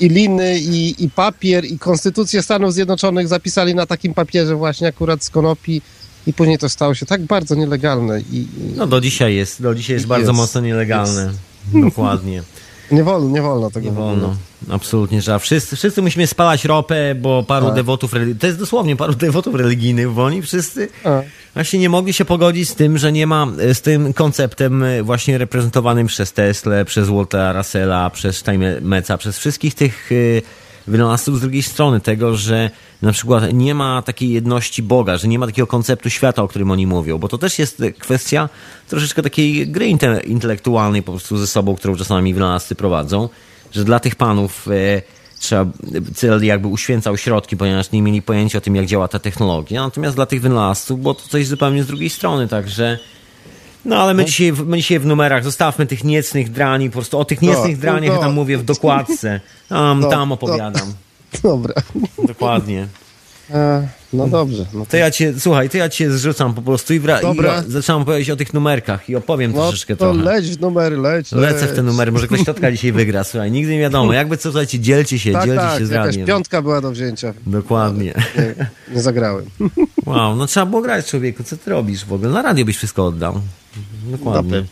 i liny, i, i papier, i konstytucję Stanów Zjednoczonych zapisali na takim papierze właśnie akurat z konopi i później to stało się tak bardzo nielegalne. I, no do dzisiaj jest, do dzisiaj jest bardzo mocno nielegalne. Jest. Dokładnie. Nie wolno, nie wolno tego. Nie wolno. Absolutnie, że wszyscy, wszyscy musimy spalać ropę, bo paru tak. dewotów religijnych, to jest dosłownie paru dewotów religijnych, bo oni wszyscy A. właśnie nie mogli się pogodzić z tym, że nie ma, z tym konceptem właśnie reprezentowanym przez Tesla, przez Waltera Russella, przez Steinmetza, przez wszystkich tych y, wynalazców z drugiej strony tego, że na przykład nie ma takiej jedności Boga, że nie ma takiego konceptu świata, o którym oni mówią, bo to też jest kwestia troszeczkę takiej gry intelektualnej po prostu ze sobą, którą czasami wynalazcy prowadzą, że dla tych panów e, trzeba, cel jakby uświęcał środki, ponieważ nie mieli pojęcia o tym, jak działa ta technologia, natomiast dla tych wynalazców było to coś zupełnie z drugiej strony, także no ale my, no. dzisiaj, my dzisiaj w numerach zostawmy tych niecnych drani, po prostu o tych niecnych no, draniach no. tam mówię w dokładce. Tam, no, tam opowiadam. Dobra. Dokładnie. E, no dobrze. No to... to... ja cię, słuchaj, to ja cię zrzucam po prostu i, wra- Dobra. i zaczynam opowiadać o tych numerkach i opowiem no, troszeczkę to trochę. leć w numery, leć, Lecę leć. w te numery, może ktoś totka dzisiaj wygra, słuchaj, nigdy nie wiadomo. Jakby co, słuchajcie, dzielcie się, tak, dzielcie tak, się z radiem. piątka była do wzięcia. Dokładnie. Nie, nie zagrałem. Wow, no trzeba było grać człowieku, co ty robisz w ogóle? Na radio byś wszystko oddał. Dokładnie.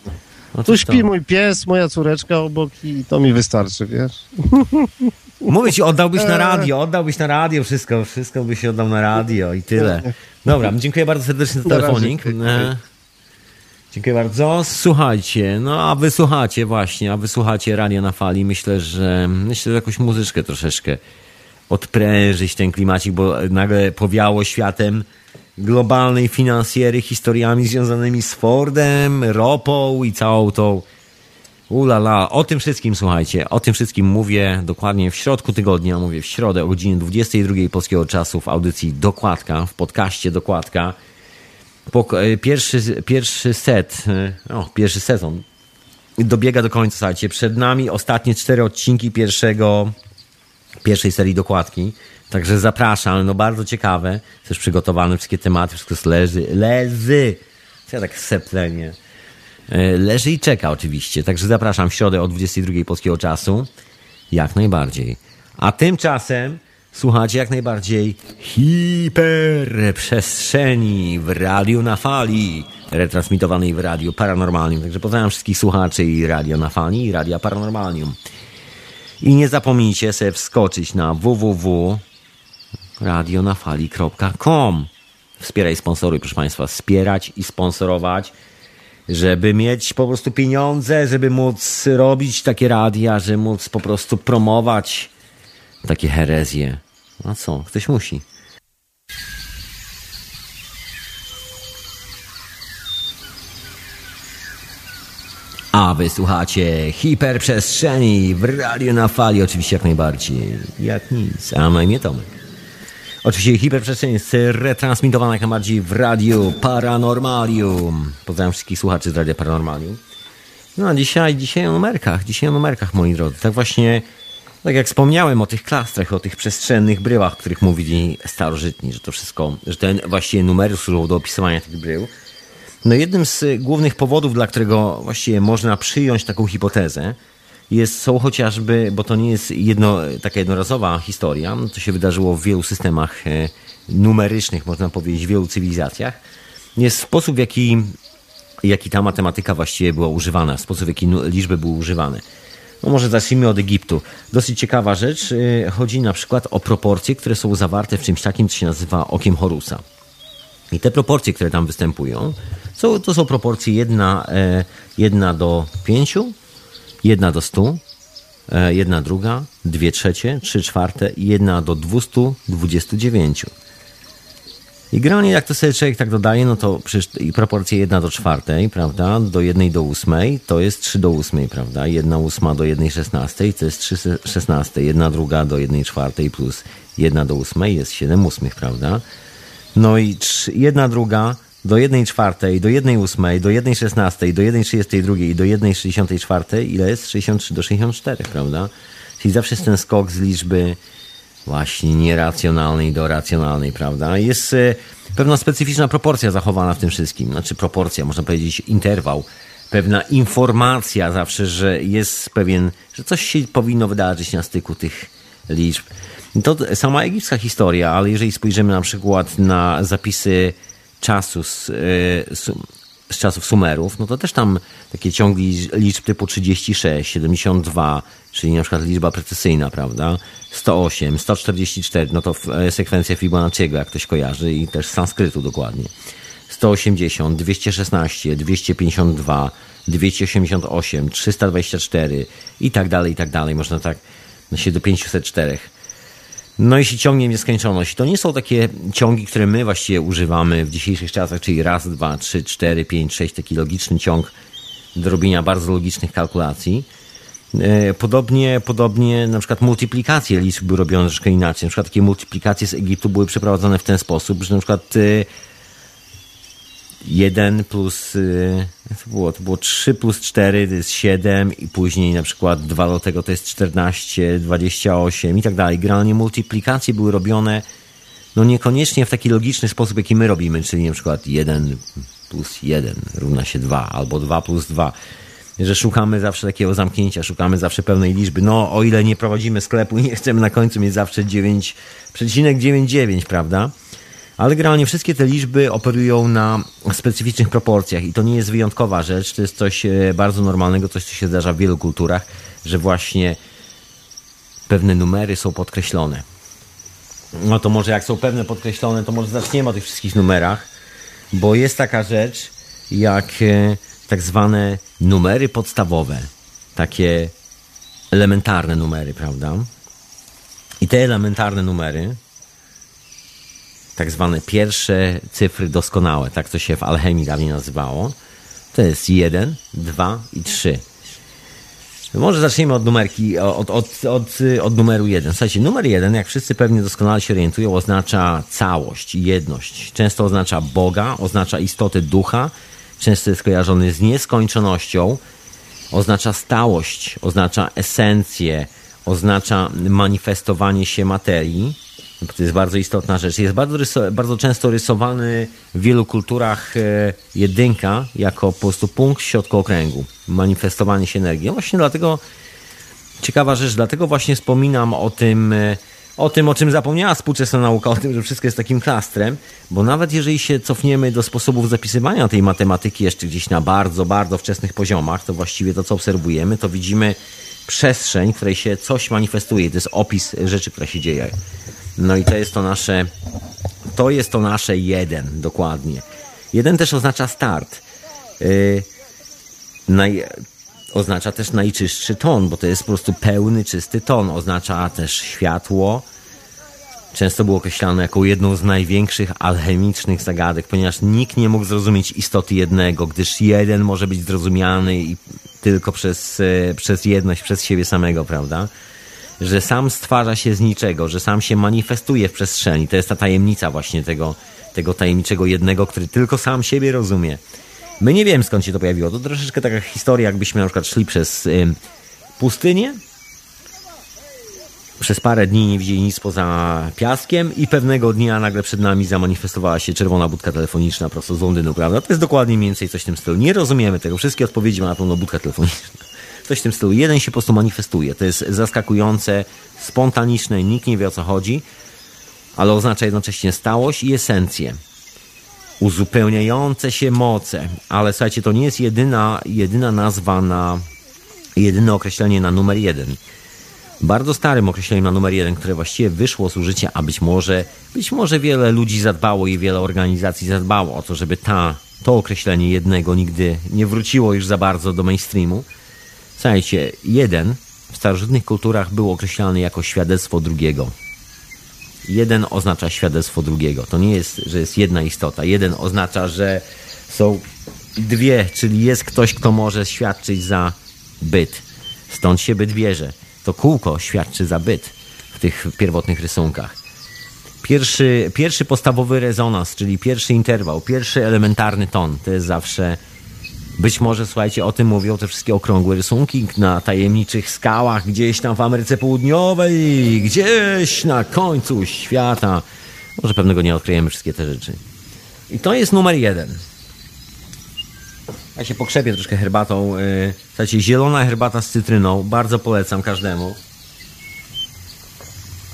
No tu śpi to. mój pies, moja córeczka obok i to mi wystarczy, wiesz? Mówię ci, oddałbyś na radio, oddałbyś na radio wszystko, wszystko byś oddał na radio i tyle. Dobra, dziękuję bardzo serdecznie za telefonik. E, dziękuję bardzo. Słuchajcie, no a wysłuchacie właśnie, a wysłuchacie radio na fali. Myślę, że myślę, że jakąś muzyczkę troszeczkę odprężyć ten klimacik, bo nagle powiało światem globalnej finansjery historiami związanymi z Fordem, ropą i całą tą Ulala, o tym wszystkim słuchajcie, o tym wszystkim mówię dokładnie w środku tygodnia, mówię w środę o godzinie 22 polskiego czasu w audycji Dokładka, w podcaście Dokładka. E, pierwszy, pierwszy set, e, o, pierwszy sezon dobiega do końca, słuchajcie, przed nami ostatnie cztery odcinki pierwszego, pierwszej serii Dokładki. Także zapraszam, no bardzo ciekawe, też przygotowane wszystkie tematy, wszystko leży, leży. Co ja tak seplenie. E, leży i czeka oczywiście. Także zapraszam w środę o 22 polskiego czasu. Jak najbardziej. A tymczasem, Słuchacie jak najbardziej hiperprzestrzeni w radiu na fali, retransmitowanej w radiu paranormalnym. Także pozdrawiam wszystkich słuchaczy i radio na fali, i radia paranormalnium. I nie zapomnijcie sobie wskoczyć na www.radionafali.com. Wspieraj sponsory, proszę Państwa. Wspierać i sponsorować, żeby mieć po prostu pieniądze, żeby móc robić takie radia, żeby móc po prostu promować takie herezje. A co? Ktoś musi. A wysłuchacie hiperprzestrzeni w radio na fali, oczywiście jak najbardziej. Jak nic. A na imię Tomek. Oczywiście hiperprzestrzeń jest retransmitowana jak najbardziej w radiu Paranormalium. Pozdrawiam wszystkich słuchaczy z Radia Paranormalium. No a dzisiaj, dzisiaj o numerkach, dzisiaj o numerkach, moi drodzy. Tak właśnie, tak jak wspomniałem o tych klastrach, o tych przestrzennych bryłach, o których mówili starożytni, że to wszystko, że te właściwie numery służą do opisywania tych brył. No jednym z głównych powodów, dla którego właściwie można przyjąć taką hipotezę, jest, są chociażby, bo to nie jest jedno, taka jednorazowa historia, to się wydarzyło w wielu systemach e, numerycznych, można powiedzieć, w wielu cywilizacjach, jest sposób, w jaki, jaki ta matematyka właściwie była używana, sposób, w jaki liczby były używane. No może zacznijmy od Egiptu. Dosyć ciekawa rzecz. E, chodzi na przykład o proporcje, które są zawarte w czymś takim, co się nazywa okiem Horusa. I te proporcje, które tam występują, to są proporcje 1, e, jedna do 5, 1 do 100, e, jedna druga, dwie trzecie, trzy czwarte i jedna do 229. I generalnie jak to sobie człowiek tak dodaje, no to przecież i proporcje 1 do czwartej, prawda, do 1 do 8 to jest 3 do 8, prawda, 1 ósma do 1 szesnastej to jest 3 szesnaste, 1 druga do 1 czwartej plus 1 do 8 jest 7 ósmych, prawda. No i 1 druga do 1 czwartej, do 1 ósmej, do 1 szesnastej, do 1 trzydziestej drugiej, do 1 sześćdziesiątej czwartej, ile jest? 63 do 64, prawda? Czyli zawsze jest ten skok z liczby właśnie nieracjonalnej do racjonalnej, prawda? Jest e, pewna specyficzna proporcja zachowana w tym wszystkim. Znaczy proporcja, można powiedzieć interwał, pewna informacja zawsze, że jest pewien, że coś się powinno wydarzyć na styku tych liczb. To sama egipska historia, ale jeżeli spojrzymy na przykład na zapisy czasu z, e, z czasów Sumerów, no to też tam takie ciągi liczb typu 36, 72, czyli na przykład liczba precesyjna, prawda? 108, 144, no to e, sekwencja Fibonacciego, jak ktoś kojarzy, i też z sanskrytu dokładnie. 180, 216, 252, 288, 324 i tak dalej, i tak dalej. Można tak no się do 504. No i się ciągnie w nieskończoność. To nie są takie ciągi, które my właściwie używamy w dzisiejszych czasach, czyli raz, dwa, trzy, cztery, pięć, sześć, taki logiczny ciąg do robienia bardzo logicznych kalkulacji. E, podobnie, podobnie na przykład multiplikacje liczb były robione troszkę inaczej. Na przykład takie multiplikacje z Egiptu były przeprowadzone w ten sposób, że na przykład e, 1 plus, y, to było, to było 3 plus 4 to jest 7 i później na przykład 2 do tego to jest 14, 28 i tak dalej. Generalnie multiplikacje były robione no niekoniecznie w taki logiczny sposób, jaki my robimy, czyli na przykład 1 plus 1 równa się 2 albo 2 plus 2 że szukamy zawsze takiego zamknięcia, szukamy zawsze pełnej liczby. No, o ile nie prowadzimy sklepu i nie chcemy na końcu mieć zawsze 9,99, prawda? Ale generalnie wszystkie te liczby operują na specyficznych proporcjach i to nie jest wyjątkowa rzecz, to jest coś e, bardzo normalnego, coś, co się zdarza w wielu kulturach, że właśnie pewne numery są podkreślone. No to może jak są pewne podkreślone, to może zaczniemy o tych wszystkich numerach, bo jest taka rzecz jak e, tak zwane numery podstawowe, takie elementarne numery, prawda? I te elementarne numery tak zwane pierwsze cyfry doskonałe, tak to się w alchemii dawniej nazywało. To jest 1, 2 i 3. Może zacznijmy od numerki, od, od, od, od numeru 1. Słuchajcie, numer 1, jak wszyscy pewnie doskonale się orientują, oznacza całość, jedność. Często oznacza Boga, oznacza istotę ducha, często jest kojarzony z nieskończonością, oznacza stałość, oznacza esencję, oznacza manifestowanie się materii to jest bardzo istotna rzecz. Jest bardzo, bardzo często rysowany w wielu kulturach e, jedynka jako po prostu punkt środku okręgu. Manifestowanie się energii. No właśnie dlatego ciekawa rzecz, dlatego właśnie wspominam o tym, e, o tym, o czym zapomniała współczesna nauka, o tym, że wszystko jest takim klastrem, bo nawet jeżeli się cofniemy do sposobów zapisywania tej matematyki jeszcze gdzieś na bardzo, bardzo wczesnych poziomach, to właściwie to, co obserwujemy, to widzimy przestrzeń, w której się coś manifestuje. To jest opis rzeczy, która się dzieje. No i to jest to nasze, to jest to nasze jeden, dokładnie. Jeden też oznacza start. Yy, naj, oznacza też najczystszy ton, bo to jest po prostu pełny, czysty ton. Oznacza też światło. Często było określane jako jedną z największych alchemicznych zagadek, ponieważ nikt nie mógł zrozumieć istoty jednego, gdyż jeden może być zrozumiany tylko przez, e, przez jedność, przez siebie samego, prawda? Że sam stwarza się z niczego, że sam się manifestuje w przestrzeni. To jest ta tajemnica właśnie tego, tego tajemniczego jednego, który tylko sam siebie rozumie. My nie wiemy skąd się to pojawiło. To troszeczkę taka historia, jakbyśmy na przykład szli przez y, pustynię, przez parę dni nie widzieli nic poza piaskiem i pewnego dnia nagle przed nami zamanifestowała się czerwona budka telefoniczna prosto z Londynu, prawda? To jest dokładnie mniej więcej coś w tym stylu. Nie rozumiemy tego. Wszystkie odpowiedzi ma na pewno budka telefoniczna. Coś w tym stylu. Jeden się po prostu manifestuje. To jest zaskakujące, spontaniczne, nikt nie wie o co chodzi, ale oznacza jednocześnie stałość i esencję uzupełniające się moce. Ale słuchajcie, to nie jest jedyna, jedyna nazwa na, jedyne określenie na numer jeden. Bardzo starym określeniem na numer jeden, które właściwie wyszło z użycia, a być może, być może wiele ludzi zadbało i wiele organizacji zadbało o to, żeby ta, to określenie jednego nigdy nie wróciło już za bardzo do mainstreamu. Słuchajcie, jeden w starożytnych kulturach był określany jako świadectwo drugiego jeden oznacza świadectwo drugiego. To nie jest, że jest jedna istota. Jeden oznacza, że są dwie, czyli jest ktoś, kto może świadczyć za byt. Stąd się byt bierze. To kółko świadczy za byt w tych pierwotnych rysunkach. Pierwszy, pierwszy podstawowy rezonans, czyli pierwszy interwał, pierwszy elementarny ton, to jest zawsze być może, słuchajcie, o tym mówią te wszystkie okrągłe rysunki na tajemniczych skałach gdzieś tam w Ameryce Południowej, gdzieś na końcu świata. Może pewnego nie odkryjemy wszystkie te rzeczy. I to jest numer jeden. Ja się pokrzepię troszkę herbatą. Y, słuchajcie, zielona herbata z cytryną. Bardzo polecam każdemu.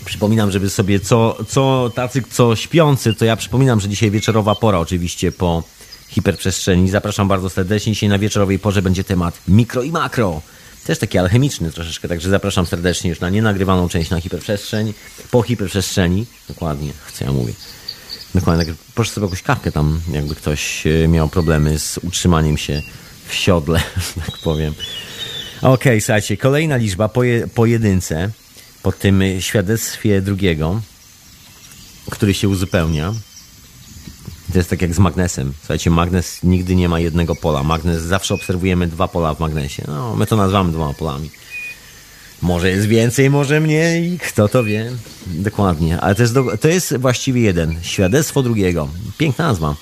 Przypominam, żeby sobie co, co tacy, co śpiący, to ja przypominam, że dzisiaj wieczorowa pora oczywiście po hiperprzestrzeni. Zapraszam bardzo serdecznie. Dzisiaj na wieczorowej porze będzie temat mikro i makro. Też taki alchemiczny troszeczkę, także zapraszam serdecznie już na nienagrywaną część na hiperprzestrzeń, po hiperprzestrzeni. Dokładnie, chcę ja mówię. Dokładnie, tak, proszę sobie jakąś kawkę tam, jakby ktoś e, miał problemy z utrzymaniem się w siodle, tak powiem. Okej, okay, słuchajcie, kolejna liczba po, je, po jedynce, po tym świadectwie drugiego, który się uzupełnia. To jest tak jak z magnesem. Słuchajcie, magnes nigdy nie ma jednego pola. Magnes zawsze obserwujemy dwa pola w magnesie. No, my to nazywamy dwoma polami. Może jest więcej, może mniej, kto to wie. Dokładnie, ale to jest, do, to jest właściwie jeden. Świadectwo drugiego. Piękna nazwa.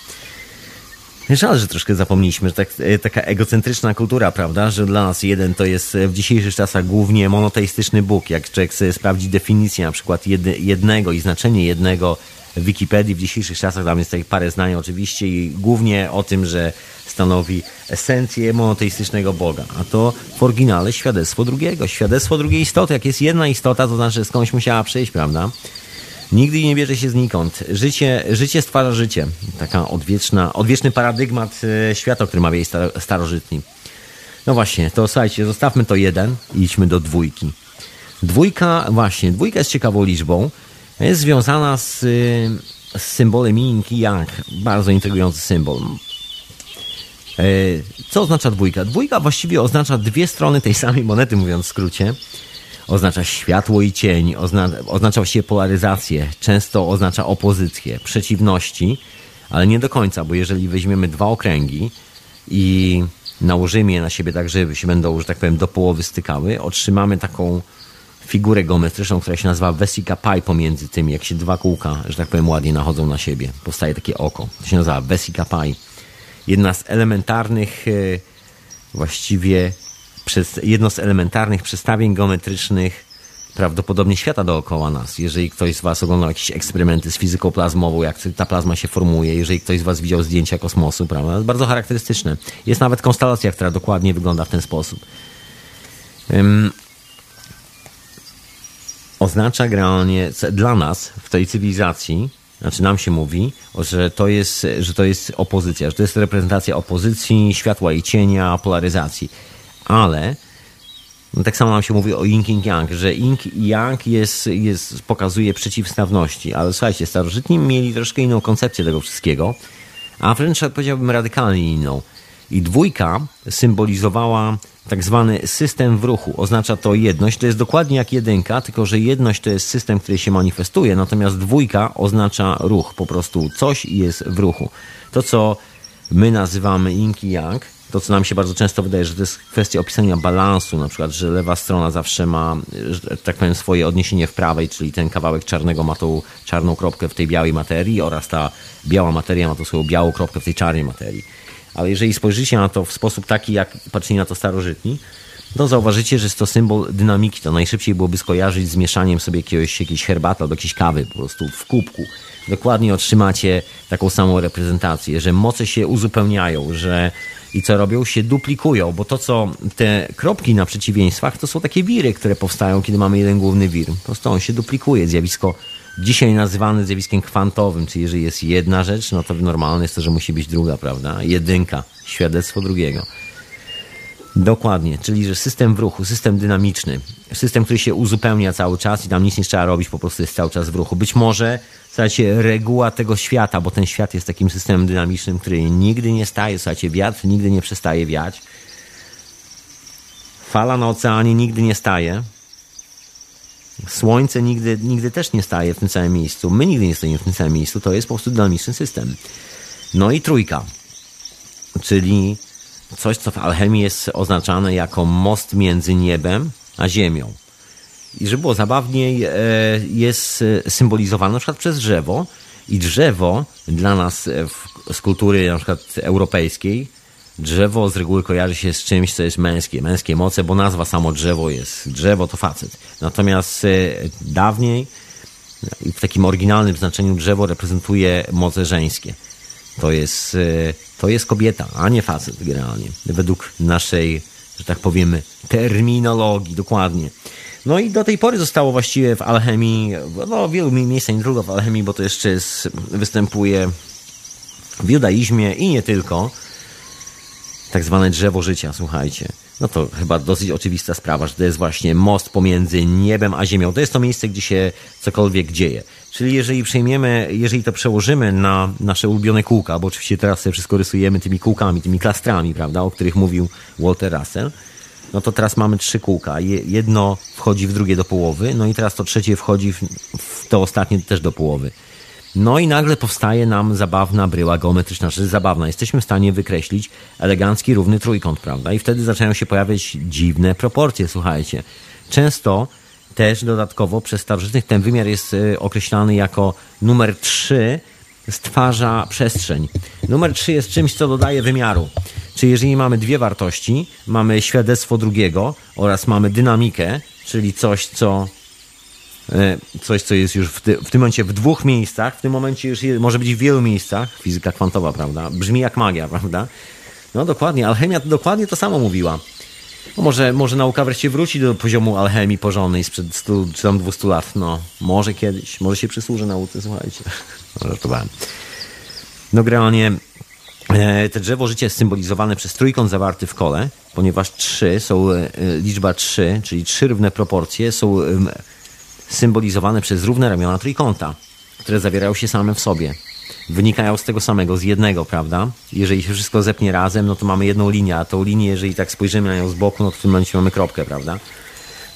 Żal, że troszkę zapomnieliśmy, że tak, e, taka egocentryczna kultura, prawda, że dla nas jeden to jest w dzisiejszych czasach głównie monoteistyczny Bóg. Jak człowiek sobie sprawdzi definicję na przykład jednego i znaczenie jednego Wikipedii w dzisiejszych czasach, tam jest tutaj parę zdań oczywiście i głównie o tym, że stanowi esencję monoteistycznego Boga. A to w oryginale świadectwo drugiego, świadectwo drugiej istoty. Jak jest jedna istota, to znaczy, skądś musiała przyjść, prawda? Nigdy nie bierze się znikąd. Życie, życie stwarza życie. Taka odwieczna, odwieczny paradygmat e, świata, który mawiali starożytni. No właśnie, to słuchajcie, zostawmy to jeden i idźmy do dwójki. Dwójka, właśnie, dwójka jest ciekawą liczbą, jest związana z, z symbolem Yin i Yang. Bardzo intrygujący symbol. E, co oznacza dwójka? Dwójka właściwie oznacza dwie strony tej samej monety, mówiąc w skrócie. Oznacza światło i cień, ozna oznacza właściwie polaryzację, często oznacza opozycję, przeciwności, ale nie do końca, bo jeżeli weźmiemy dwa okręgi i nałożymy je na siebie tak, żeby się będą, że tak powiem, do połowy stykały, otrzymamy taką figurę geometryczną, która się nazywa Vesica Pi pomiędzy tymi, jak się dwa kółka, że tak powiem, ładnie nachodzą na siebie. Powstaje takie oko. To się nazywa Vesica Pi. Jedna z elementarnych, e, właściwie przez, jedno z elementarnych przestawień geometrycznych prawdopodobnie świata dookoła nas. Jeżeli ktoś z Was oglądał jakieś eksperymenty z fizyką plazmową, jak ta plazma się formuje, jeżeli ktoś z Was widział zdjęcia kosmosu, prawda? To jest bardzo charakterystyczne. Jest nawet konstelacja, która dokładnie wygląda w ten sposób. Oznacza generalnie dla nas w tej cywilizacji, znaczy nam się mówi, że to jest, że to jest opozycja, że to jest reprezentacja opozycji, światła i cienia, polaryzacji. Ale no tak samo nam się mówi o yin i yang, że yin i yang jest, jest, pokazuje przeciwstawności, ale słuchajcie, starożytni mieli troszkę inną koncepcję tego wszystkiego, a wręcz powiedziałbym radykalnie inną. I dwójka symbolizowała tak zwany system w ruchu. Oznacza to jedność. To jest dokładnie jak jedynka, tylko że jedność to jest system, który się manifestuje, natomiast dwójka oznacza ruch. Po prostu coś jest w ruchu. To, co my nazywamy yin i yang, to, co nam się bardzo często wydaje, że to jest kwestia opisania balansu, na przykład, że lewa strona zawsze ma, tak powiem, swoje odniesienie w prawej, czyli ten kawałek czarnego ma tą czarną kropkę w tej białej materii oraz ta biała materia ma tą swoją białą kropkę w tej czarnej materii ale jeżeli spojrzycie na to w sposób taki, jak patrzyli na to starożytni, to zauważycie, że jest to symbol dynamiki. To najszybciej byłoby skojarzyć z mieszaniem sobie jakiegoś, jakiejś herbaty albo jakiejś kawy po prostu w kubku. Dokładnie otrzymacie taką samą reprezentację, że moce się uzupełniają, że i co robią? Się duplikują, bo to, co te kropki na przeciwieństwach, to są takie wiry, które powstają, kiedy mamy jeden główny wir. Po prostu on się duplikuje. Zjawisko dzisiaj nazywane zjawiskiem kwantowym, czyli jeżeli jest jedna rzecz, no to normalne jest to, że musi być druga, prawda? Jedynka, świadectwo drugiego. Dokładnie, czyli że system w ruchu, system dynamiczny, system, który się uzupełnia cały czas i tam nic nie trzeba robić, po prostu jest cały czas w ruchu. Być może, słuchajcie, reguła tego świata, bo ten świat jest takim systemem dynamicznym, który nigdy nie staje, słuchajcie, wiatr nigdy nie przestaje wiać, fala na oceanie nigdy nie staje, Słońce nigdy, nigdy też nie staje w tym samym miejscu. My nigdy nie stajemy w tym samym miejscu. To jest po prostu dynamiczny system. No i trójka, czyli coś, co w alchemii jest oznaczane jako most między niebem a ziemią. I żeby było zabawniej, e, jest symbolizowane na przykład przez drzewo. I drzewo dla nas z kultury na przykład europejskiej Drzewo z reguły kojarzy się z czymś, co jest męskie, męskie moce, bo nazwa samo drzewo jest. Drzewo to facet. Natomiast e, dawniej w takim oryginalnym znaczeniu drzewo reprezentuje moce żeńskie. To jest, e, to jest kobieta, a nie facet generalnie. Według naszej, że tak powiemy, terminologii, dokładnie. No i do tej pory zostało właściwie w alchemii, no w wielu miejscach, nie tylko w alchemii, bo to jeszcze jest, występuje w judaizmie i nie tylko, tak zwane drzewo życia, słuchajcie. No to chyba dosyć oczywista sprawa, że to jest właśnie most pomiędzy niebem a ziemią. To jest to miejsce, gdzie się cokolwiek dzieje. Czyli jeżeli przejmiemy, jeżeli to przełożymy na nasze ulubione kółka, bo oczywiście teraz sobie wszystko rysujemy tymi kółkami, tymi klastrami, prawda, o których mówił Walter Russell, no to teraz mamy trzy kółka. Jedno wchodzi w drugie do połowy, no i teraz to trzecie wchodzi w, w to ostatnie też do połowy. No i nagle powstaje nam zabawna bryła geometryczna, czy zabawna. Jesteśmy w stanie wykreślić elegancki, równy trójkąt, prawda? I wtedy zaczynają się pojawiać dziwne proporcje, słuchajcie. Często też dodatkowo przez starożytnych ten wymiar jest e, określany jako numer 3 stwarza przestrzeń. Numer 3 jest czymś, co dodaje wymiaru. Czyli jeżeli mamy dwie wartości, mamy świadectwo drugiego oraz mamy dynamikę, czyli coś, co coś, co jest już w, ty, w, tym momencie w dwóch miejscach, w tym momencie już może być w wielu miejscach, fizyka kwantowa, prawda? Brzmi jak magia, prawda? No dokładnie, alchemia dokładnie to samo mówiła. No może, może nauka wreszcie wróci do poziomu alchemii porządnej sprzed 100 czy tam 200 lat. No, może kiedyś, może się przysłuży nauce, słuchajcie. No, żartowałem. No generalnie e, te drzewo życia jest symbolizowane przez trójkąt zawarty w kole, ponieważ trzy są, e, liczba trzy, czyli trzy równe proporcje są symbolizowane przez równe ramiona trójkąta, które zawierają się same w sobie. Wynikają z tego samego, z jednego, prawda? Jeżeli się wszystko zepnie razem, no to mamy jedną linię, a tą linię, jeżeli tak spojrzymy na nią z boku, no to w tym momencie mamy kropkę, prawda?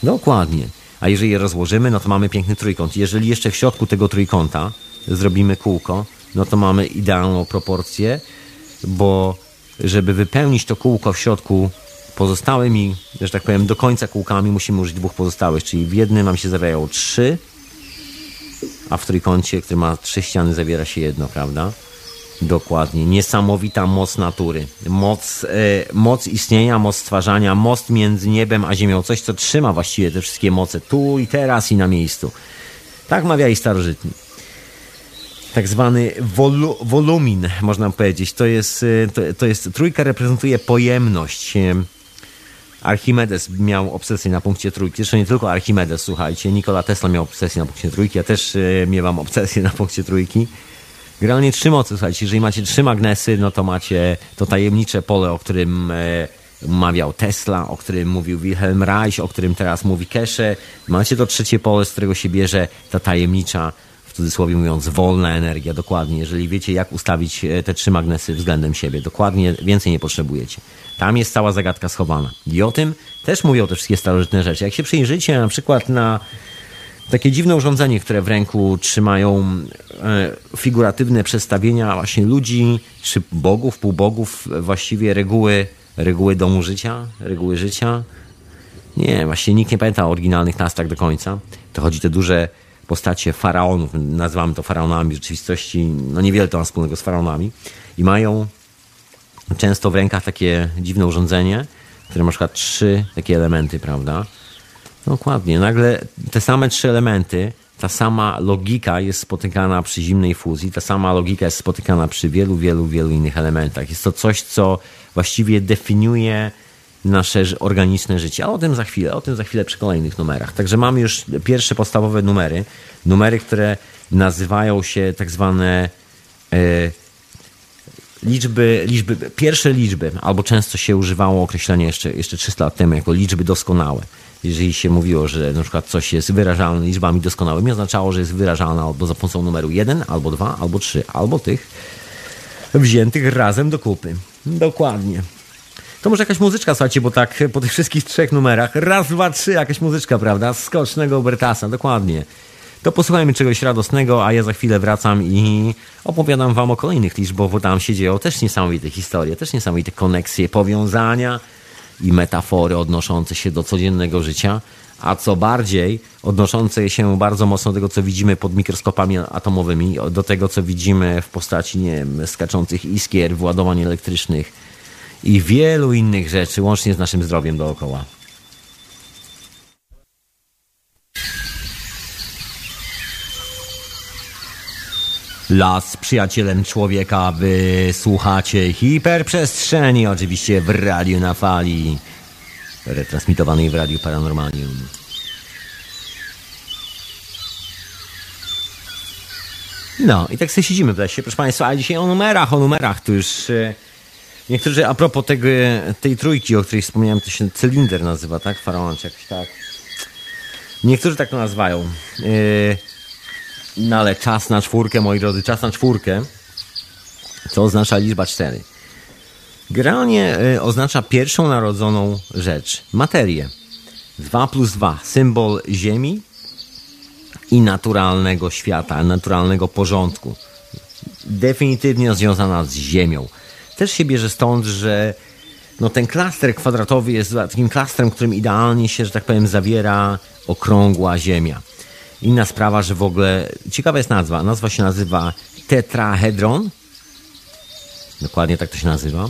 Dokładnie. A jeżeli je rozłożymy, no to mamy piękny trójkąt. Jeżeli jeszcze w środku tego trójkąta zrobimy kółko, no to mamy idealną proporcję, bo żeby wypełnić to kółko w środku pozostałymi, że tak powiem, do końca kółkami musimy użyć dwóch pozostałych, czyli w jednym nam się zawierają trzy, a w trójkącie, który ma trzy ściany, zawiera się jedno, prawda? Dokładnie. Niesamowita moc natury. Moc, e, moc istnienia, moc stwarzania, most między niebem a ziemią. Coś, co trzyma właściwie te wszystkie moce tu i teraz i na miejscu. Tak mawiali starożytni tak zwany wolu, wolumin, można powiedzieć. To jest, e, to, to jest, trójka reprezentuje pojemność. Archimedes miał obsesję na punkcie trójki. Zresztą nie tylko Archimedes, słuchajcie. Nikola Tesla miał obsesję na punkcie trójki. Ja też e, miewam obsesję na punkcie trójki. Generalnie trzy mocy, słuchajcie. Jeżeli macie trzy magnesy, no to macie to tajemnicze pole, o którym e, mawiał Tesla, o którym mówił Wilhelm Reich, o którym teraz mówi Keshe. Macie to trzecie pole, z którego się bierze ta tajemnicza w cudzysłowie mówiąc, wolna energia, dokładnie. Jeżeli wiecie, jak ustawić e, te trzy magnesy względem siebie, dokładnie więcej nie potrzebujecie. Tam jest cała zagadka schowana. I o tym też mówią te wszystkie starożytne rzeczy. Jak się przyjrzycie na przykład na takie dziwne urządzenie, które w ręku trzymają e, figuratywne przedstawienia właśnie ludzi, czy bogów, półbogów, właściwie reguły, reguły domu życia, reguły życia. Nie, właśnie nikt nie pamięta oryginalnych nas tak do końca. To chodzi te duże postacie faraonów, nazywamy to faraonami, w rzeczywistości no niewiele to ma wspólnego z faraonami i mają często w rękach takie dziwne urządzenie, które ma na przykład trzy takie elementy, prawda? Dokładnie. Nagle te same trzy elementy, ta sama logika jest spotykana przy zimnej fuzji, ta sama logika jest spotykana przy wielu, wielu, wielu innych elementach. Jest to coś, co właściwie definiuje nasze organiczne życie. Ale o tym za chwilę, o tym za chwilę przy kolejnych numerach. Także mamy już pierwsze podstawowe numery. Numery, które nazywają się tak zwane e, liczby, liczby, pierwsze liczby, albo często się używało określenia jeszcze, jeszcze 300 lat temu jako liczby doskonałe. Jeżeli się mówiło, że na przykład coś jest wyrażalne liczbami doskonałymi, oznaczało, że jest wyrażalne albo za pomocą numeru 1, albo 2, albo 3, albo tych wziętych razem do kupy. Dokładnie. To może jakaś muzyczka, słuchajcie, bo tak po tych wszystkich trzech numerach, raz, dwa, trzy, jakaś muzyczka, prawda? Skocznego Bertasa, dokładnie. To posłuchajmy czegoś radosnego, a ja za chwilę wracam i opowiadam wam o kolejnych liczbach, bo tam się dzieją też niesamowite historie, też niesamowite koneksje, powiązania i metafory odnoszące się do codziennego życia, a co bardziej odnoszące się bardzo mocno do tego, co widzimy pod mikroskopami atomowymi, do tego, co widzimy w postaci, nie wiem, skaczących iskier, władowań elektrycznych, i wielu innych rzeczy, łącznie z naszym zdrowiem dookoła. Las przyjacielem człowieka, wy słuchacie hiperprzestrzeni, oczywiście w radiu na fali, retransmitowanej w Radiu Paranormalium. No i tak sobie siedzimy w lesie, proszę Państwa, a dzisiaj o numerach, o numerach, to już... Yy, Niektórzy, a propos tego, tej trójki, o której wspomniałem, to się cylinder nazywa, tak? Faraon czy jakoś tak. Niektórzy tak to nazywają. Yy, no ale czas na czwórkę, moi drodzy, czas na czwórkę, co oznacza liczba cztery. Generalnie yy, oznacza pierwszą narodzoną rzecz, materię. 2 plus 2, symbol Ziemi i naturalnego świata, naturalnego porządku. Definitywnie związana z Ziemią też się bierze stąd, że no ten klaster kwadratowy jest takim klastrem, którym idealnie się, że tak powiem, zawiera okrągła Ziemia. Inna sprawa, że w ogóle ciekawa jest nazwa. Nazwa się nazywa tetrahedron. Dokładnie tak to się nazywa.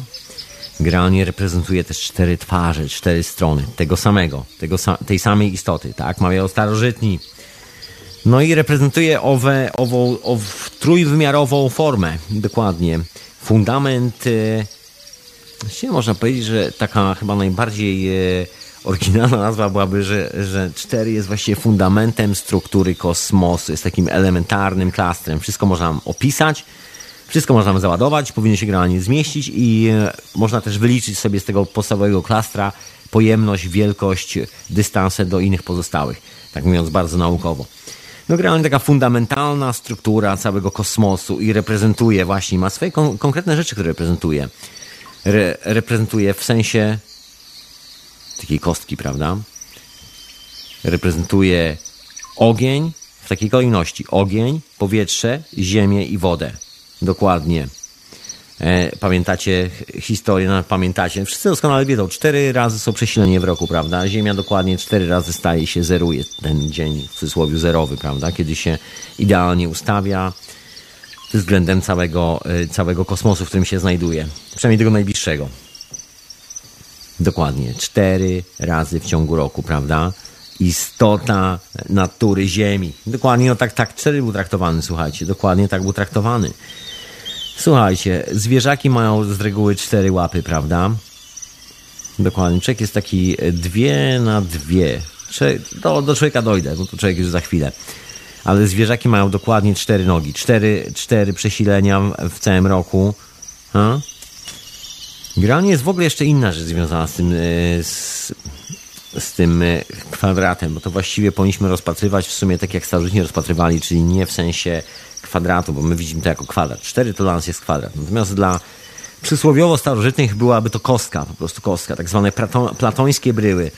Generalnie reprezentuje też cztery twarze, cztery strony tego samego, tego, tej samej istoty, tak? Mawiają starożytni. No i reprezentuje owe, ową, ową trójwymiarową formę, dokładnie fundament, e, można powiedzieć, że taka chyba najbardziej e, oryginalna nazwa byłaby, że, że 4 jest właściwie fundamentem struktury kosmosu, jest takim elementarnym klastrem. Wszystko można opisać, wszystko można załadować, powinno się generalnie zmieścić i e, można też wyliczyć sobie z tego podstawowego klastra pojemność, wielkość, dystanse do innych pozostałych, tak mówiąc bardzo naukowo no generalnie taka fundamentalna struktura całego kosmosu i reprezentuje właśnie, ma swoje kon konkretne rzeczy, które reprezentuje. Re reprezentuje w sensie takiej kostki, prawda? Reprezentuje ogień w takiej kolejności. Ogień, powietrze, ziemię i wodę. Dokładnie. E, pamiętacie historię, no, pamiętacie, wszyscy doskonale wiedzą, cztery razy są przesilenie w roku, prawda? Ziemia dokładnie cztery razy staje się, zeruje ten dzień w cudzysłowie zerowy, prawda? Kiedy się idealnie ustawia względem całego, e, całego kosmosu, w którym się znajduje. Przynajmniej tego najbliższego. Dokładnie. Cztery razy w ciągu roku, prawda? Istota natury Ziemi. Dokładnie, no tak, tak, cztery był traktowany, słuchajcie. Dokładnie tak był traktowany. Słuchajcie, zwierzaki mają z reguły cztery łapy, prawda? Dokładnie. Człowiek jest taki dwie na dwie. Do, do człowieka dojdę, bo to człowiek już za chwilę. Ale zwierzaki mają dokładnie cztery nogi. Cztery, cztery przesilenia w całym roku. Ha? Generalnie jest w ogóle jeszcze inna rzecz związana z tym, e, z, z tym e, kwadratem, bo to właściwie powinniśmy rozpatrywać w sumie tak jak starożytni rozpatrywali, czyli nie w sensie kwadratu, bo my widzimy to jako kwadrat. Cztery to dla nas jest kwadrat. Natomiast dla przysłowiowo starożytnych byłaby to kostka, po prostu kostka, tak zwane platońskie bryły.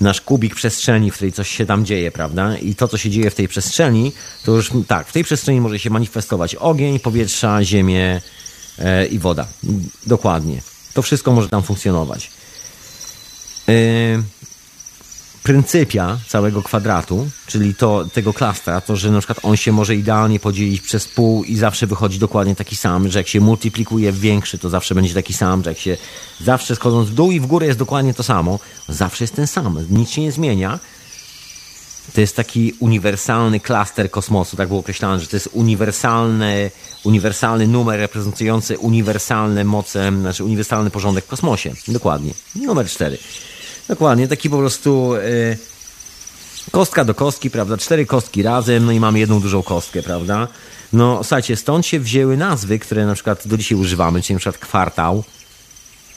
Nasz kubik przestrzeni, w której coś się tam dzieje, prawda? I to, co się dzieje w tej przestrzeni, to już tak, w tej przestrzeni może się manifestować ogień, powietrza, ziemię i woda. Dokładnie. To wszystko może tam funkcjonować. E, pryncypia całego kwadratu, czyli to, tego klastra, to, że na przykład on się może idealnie podzielić przez pół i zawsze wychodzi dokładnie taki sam, że jak się multiplikuje w większy, to zawsze będzie taki sam, że jak się zawsze schodząc w dół i w górę jest dokładnie to samo, zawsze jest ten sam, nic się nie zmienia. To jest taki uniwersalny klaster kosmosu, tak było określane, że to jest uniwersalny, uniwersalny numer reprezentujący uniwersalne moce, znaczy uniwersalny porządek w kosmosie. Dokładnie. Numer cztery. Dokładnie, taki po prostu yy, kostka do kostki, prawda? Cztery kostki razem, no i mamy jedną dużą kostkę, prawda? No, słuchajcie, stąd się wzięły nazwy, które na przykład do dzisiaj używamy, czyli na przykład kwartał,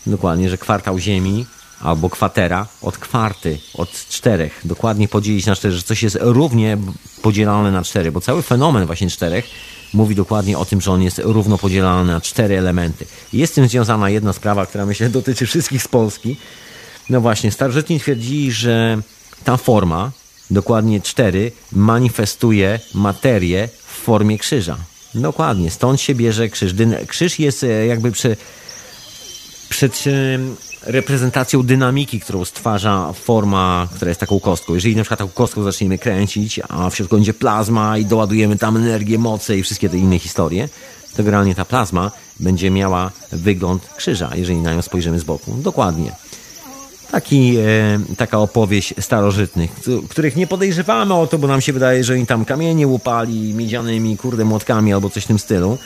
dokładnie, że kwartał Ziemi, albo kwatera od kwarty, od czterech. Dokładnie podzielić na cztery, że coś jest równie podzielane na cztery, bo cały fenomen właśnie czterech mówi dokładnie o tym, że on jest równo podzielany na cztery elementy. Jest z tym związana jedna sprawa, która myślę dotyczy wszystkich z Polski, no właśnie, starożytni twierdzili, że ta forma, dokładnie cztery, manifestuje materię w formie krzyża. Dokładnie, stąd się bierze krzyż. Krzyż jest e, jakby przy, przed reprezentacją dynamiki, którą stwarza forma, która jest taką kostką. Jeżeli na przykład taką kostką zaczniemy kręcić, a w środku będzie plazma i doładujemy tam energię, moce i wszystkie te inne historie, to generalnie ta plazma będzie miała wygląd krzyża, jeżeli na nią spojrzymy z boku. Dokładnie. Taki, e, taka opowieść starożytnych, których nie podejrzewamy o to, bo nam się wydaje, że oni tam kamienie łupali miedzianymi, kurde, młotkami albo coś w tym stylu.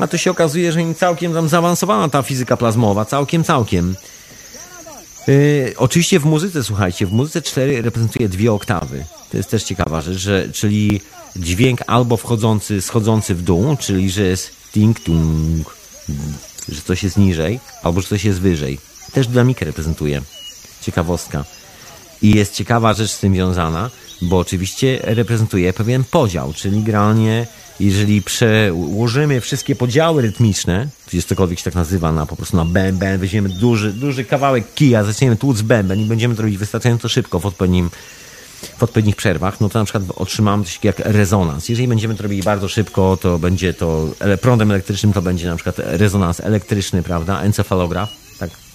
A to się okazuje, że im całkiem tam zaawansowana ta fizyka plazmowa, całkiem, całkiem. E, oczywiście w muzyce, słuchajcie, w muzyce 4 reprezentuje dwie oktawy. To jest też ciekawa rzecz, że, czyli dźwięk albo wchodzący, schodzący w dół, czyli że jest ting-tung, że coś jest niżej, albo że coś jest wyżej. Też dynamikę reprezentuje ciekawostka. I jest ciekawa rzecz z tym związana, bo oczywiście reprezentuje pewien podział, czyli generalnie jeżeli przełożymy wszystkie podziały rytmiczne, czy cokolwiek się tak nazywa, na po prostu na bęben, weźmiemy duży, duży kawałek kija, zaczniemy tłuc bęben i będziemy to robić wystarczająco szybko w odpowiednim w odpowiednich przerwach, no to na przykład otrzymamy coś jak rezonans. Jeżeli będziemy to robili bardzo szybko, to będzie to prądem elektrycznym, to będzie na przykład rezonans elektryczny, prawda, encefalograf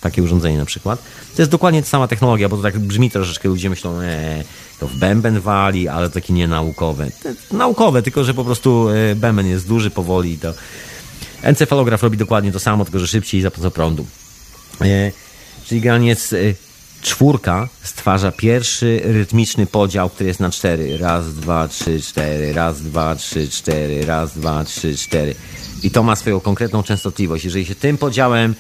takie urządzenie na przykład. To jest dokładnie ta sama technologia, bo to tak brzmi troszeczkę, ludzie myślą, ee, to w bęben wali, ale taki nienaukowe. Naukowe, tylko że po prostu e, bęben jest duży, powoli to encefalograf robi dokładnie to samo, tylko że szybciej za pomocą prądu. E, czyli graniec e, czwórka stwarza pierwszy rytmiczny podział, który jest na cztery. Raz, dwa, trzy, cztery, raz, dwa, trzy, cztery, raz, dwa, trzy, cztery. I to ma swoją konkretną częstotliwość. Jeżeli się tym podziałem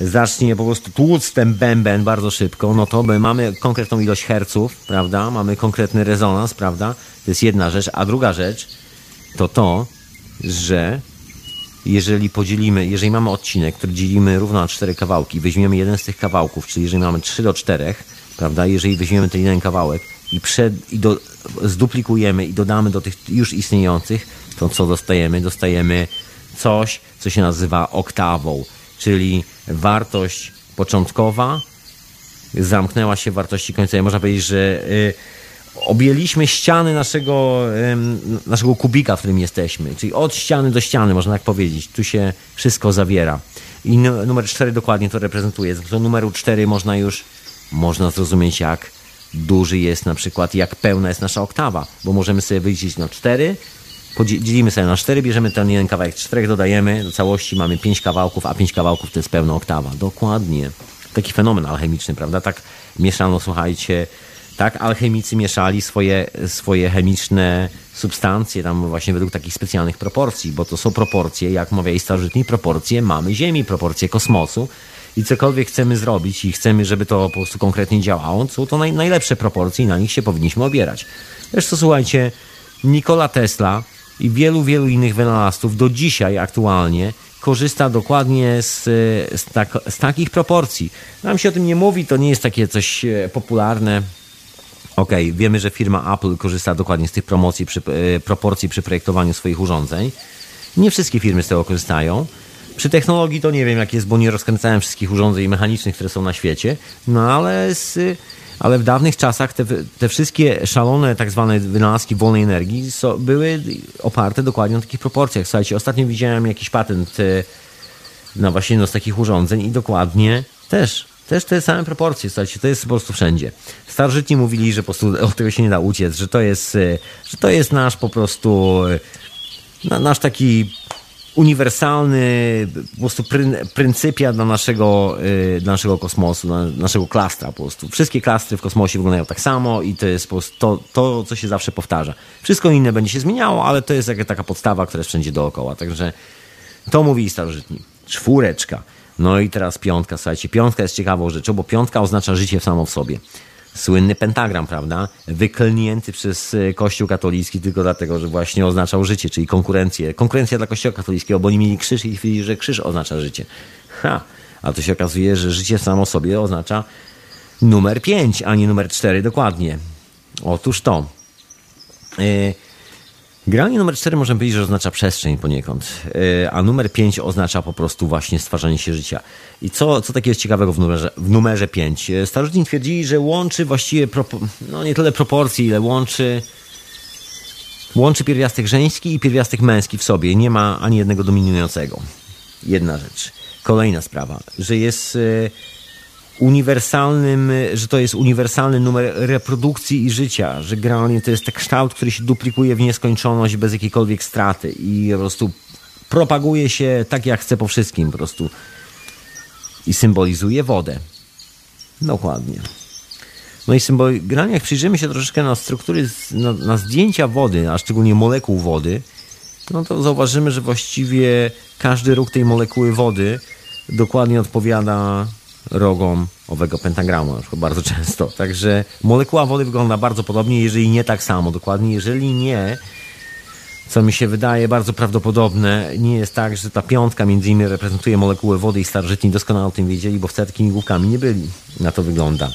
zacznie po prostu tłuc ten bęben bardzo szybko, no to my mamy konkretną ilość herców, prawda? Mamy konkretny rezonans, prawda? To jest jedna rzecz. A druga rzecz to to, że jeżeli podzielimy, jeżeli mamy odcinek, który dzielimy równo na cztery kawałki, weźmiemy jeden z tych kawałków, czyli jeżeli mamy 3 do 4, prawda? Jeżeli weźmiemy ten jeden kawałek i, przed, i do, zduplikujemy i dodamy do tych już istniejących, to co dostajemy? Dostajemy coś, co się nazywa oktawą czyli wartość początkowa zamknęła się w wartości końcowej. Można powiedzieć, że y, objęliśmy ściany naszego, naszego kubika, w którym jesteśmy. Czyli od ściany do ściany, można tak powiedzieć. Tu się wszystko zawiera. I numer 4 dokładnie to reprezentuje. Z numeru 4 można już można zrozumieć, jak duży jest na przykład, jak pełna jest nasza oktawa, bo możemy sobie wyliczyć no 4 dzielimy sobie na cztery, bierzemy ten jeden kawałek, czterech dodajemy, do całości mamy pięć kawałków, a pięć kawałków to jest pełna oktawa. Dokładnie. Taki fenomen alchemiczny, prawda? Tak mieszano, słuchajcie, tak alchemicy mieszali swoje, swoje chemiczne substancje tam właśnie według takich specjalnych proporcji, bo to są proporcje, jak mawiali starożytni, proporcje mamy Ziemi, proporcje kosmosu i cokolwiek chcemy zrobić i chcemy, żeby to po prostu konkretnie działało, są to naj, najlepsze proporcje i na nich się powinniśmy opierać. Zresztą słuchajcie, Nikola Tesla i wielu, wielu innych wynalazców do dzisiaj aktualnie korzysta dokładnie z, z, tak, z takich proporcji. Nam się o tym nie mówi, to nie jest takie coś e, popularne. Okej, okay, wiemy, że firma Apple korzysta dokładnie z tych promocji, przy, e, proporcji przy projektowaniu swoich urządzeń. Nie wszystkie firmy z tego korzystają. Przy technologii to nie wiem jak jest, bo nie rozkręcałem wszystkich urządzeń mechanicznych, które są na świecie, no ale, z, ale w dawnych czasach te, te wszystkie szalone tak zwane wynalazki wolnej energii so, były oparte dokładnie na takich proporcjach. Słuchajcie, ostatnio widziałem jakiś patent e, na właśnie jedno z takich urządzeń i dokładnie też też te same proporcje, słuchajcie, to jest po prostu wszędzie. Starożytni mówili, że po prostu od tego się nie da uciec, że to jest, e, że to jest nasz po prostu, e, nasz taki uniwersalny po prostu pryn, pryncypia dla naszego, yy, dla naszego kosmosu, dla naszego klastra po prostu. Wszystkie klastry w kosmosie wyglądają tak samo i to jest po prostu to, to, co się zawsze powtarza. Wszystko inne będzie się zmieniało, ale to jest jakaś taka podstawa, która jest wszędzie dookoła. Także to mówili starożytni. Czwóreczka. No i teraz piątka, słuchajcie, piątka jest ciekawą rzeczą, bo piątka oznacza życie samo w sobie słynny pentagram, prawda? Wyklnięty przez e, Kościół katolicki tylko dlatego, że właśnie oznaczał życie, czyli konkurencję. Konkurencja dla Kościoła katolickiego, bo oni mieli krzyż i twierdzili, że krzyż oznacza życie. Ha! A to się okazuje, że życie samo sobie oznacza numer 5, a nie numer 4 dokładnie. Otóż to. Yy, Granie numer 4 możemy powiedzieć, że oznacza przestrzeń poniekąd, e, a numer 5 oznacza po prostu właśnie stwarzanie się życia. I co, co takiego jest ciekawego w numerze, w numerze 5? E, starożytni twierdzili, że łączy właściwie, no nie tyle proporcji, ile łączy, łączy pierwiastek żeński i pierwiastek męski w sobie. Nie ma ani jednego dominującego. Jedna rzecz. Kolejna sprawa, że jest e, uniwersalnym, że to jest uniwersalny numer reprodukcji i życia, że generalnie to jest ten kształt, który się duplikuje w nieskończoność bez jakiejkolwiek straty i po prostu propaguje się tak jak chce po wszystkim po prostu i symbolizuje wodę. Dokładnie. No i symbol, generalnie jak przyjrzymy się troszeczkę na struktury, na, na zdjęcia wody, a szczególnie molekuł wody, no to zauważymy, że właściwie każdy róg tej molekuły wody dokładnie odpowiada rogom owego pentagramu, na przykład bardzo często. Także molekuła wody wygląda bardzo podobnie, jeżeli nie tak samo. Dokładnie, jeżeli nie, co mi się wydaje bardzo prawdopodobne, nie jest tak, że ta piątka między innymi reprezentuje molekuły wody i starożytni doskonale o tym wiedzieli, bo wcale takimi głupkami nie byli. Na to wygląda.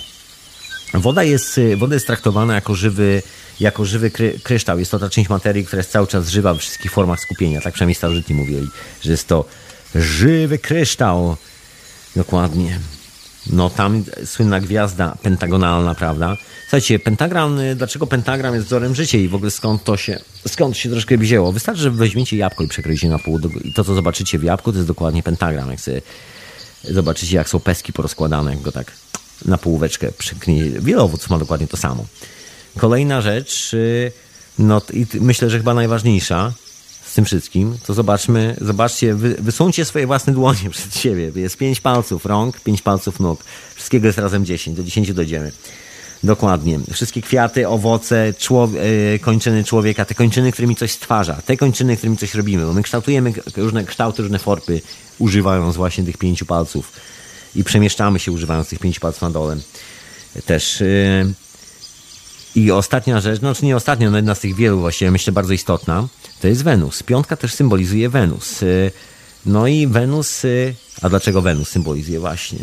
Woda jest, woda jest traktowana jako żywy, jako żywy kry, kryształ. Jest to ta część materii, która jest cały czas żywa we wszystkich formach skupienia. Tak przynajmniej starożytni mówili, że jest to żywy kryształ. Dokładnie. No tam słynna gwiazda pentagonalna, prawda? Słuchajcie, pentagram, y, dlaczego pentagram jest wzorem życia i w ogóle skąd to się, skąd się troszkę wzięło? Wystarczy, że weźmiecie jabłko i przekroicie na pół i to, co zobaczycie w jabłku, to jest dokładnie pentagram. Jak sobie zobaczycie, jak są peski porozkładane, jak go tak na półweczkę przyknie. Wiele owoców ma dokładnie to samo. Kolejna rzecz, y, no i myślę, że chyba najważniejsza, tym wszystkim, to zobaczmy, zobaczcie, wy, wysuńcie swoje własne dłonie przed siebie. Jest pięć palców rąk, pięć palców nóg. Wszystkiego jest razem dziesięć, do dziesięciu dojdziemy. Dokładnie. Wszystkie kwiaty, owoce, człowie, kończyny człowieka, te kończyny, którymi coś stwarza, te kończyny, którymi coś robimy, bo my kształtujemy różne kształty, różne formy, używając właśnie tych pięciu palców i przemieszczamy się używając tych pięciu palców na dole. Też. I ostatnia rzecz, no czy nie ostatnia, no jedna z tych wielu właściwie, myślę bardzo istotna, to jest Wenus. Piątka też symbolizuje Wenus. Y, no i Wenus, y, a dlaczego Wenus symbolizuje właśnie?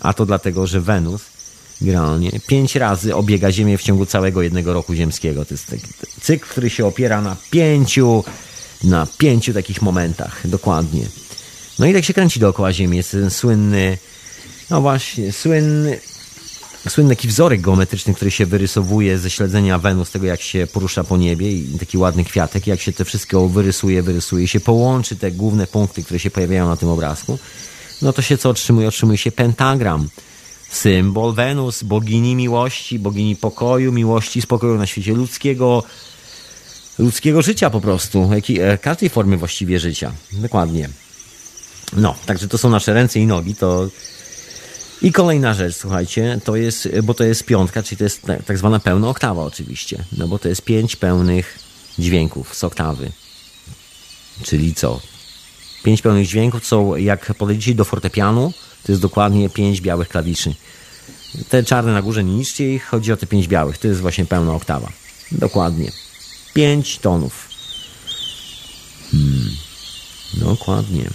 A to dlatego, że Wenus generalnie pięć razy obiega Ziemię w ciągu całego jednego roku ziemskiego. To jest taki cykl, który się opiera na pięciu, na pięciu takich momentach, dokładnie. No i tak się kręci dookoła Ziemi. Jest ten słynny, no właśnie, słynny, słynny taki wzorek geometryczny, który się wyrysowuje ze śledzenia Wenus, tego jak się porusza po niebie i taki ładny kwiatek, jak się to wszystko wyrysuje, wyrysuje, się połączy te główne punkty, które się pojawiają na tym obrazku, no to się co otrzymuje? Otrzymuje się pentagram. Symbol Wenus, bogini miłości, bogini pokoju, miłości, spokoju na świecie ludzkiego, ludzkiego życia po prostu, e, każdej formy właściwie życia. Dokładnie. No, także to są nasze ręce i nogi, to i kolejna rzecz, słuchajcie, to jest, bo to jest piątka, czyli to jest tak zwana pełna oktawa oczywiście, no bo to jest pięć pełnych dźwięków z oktawy. Czyli co? Pięć pełnych dźwięków są, jak podejdziecie do fortepianu, To jest dokładnie pięć białych klawiszy. Te czarne na górze, nie niszcie ich, chodzi o te pięć białych. To jest właśnie pełna oktawa. Dokładnie. Pięć tonów. Hmm. Dokładnie.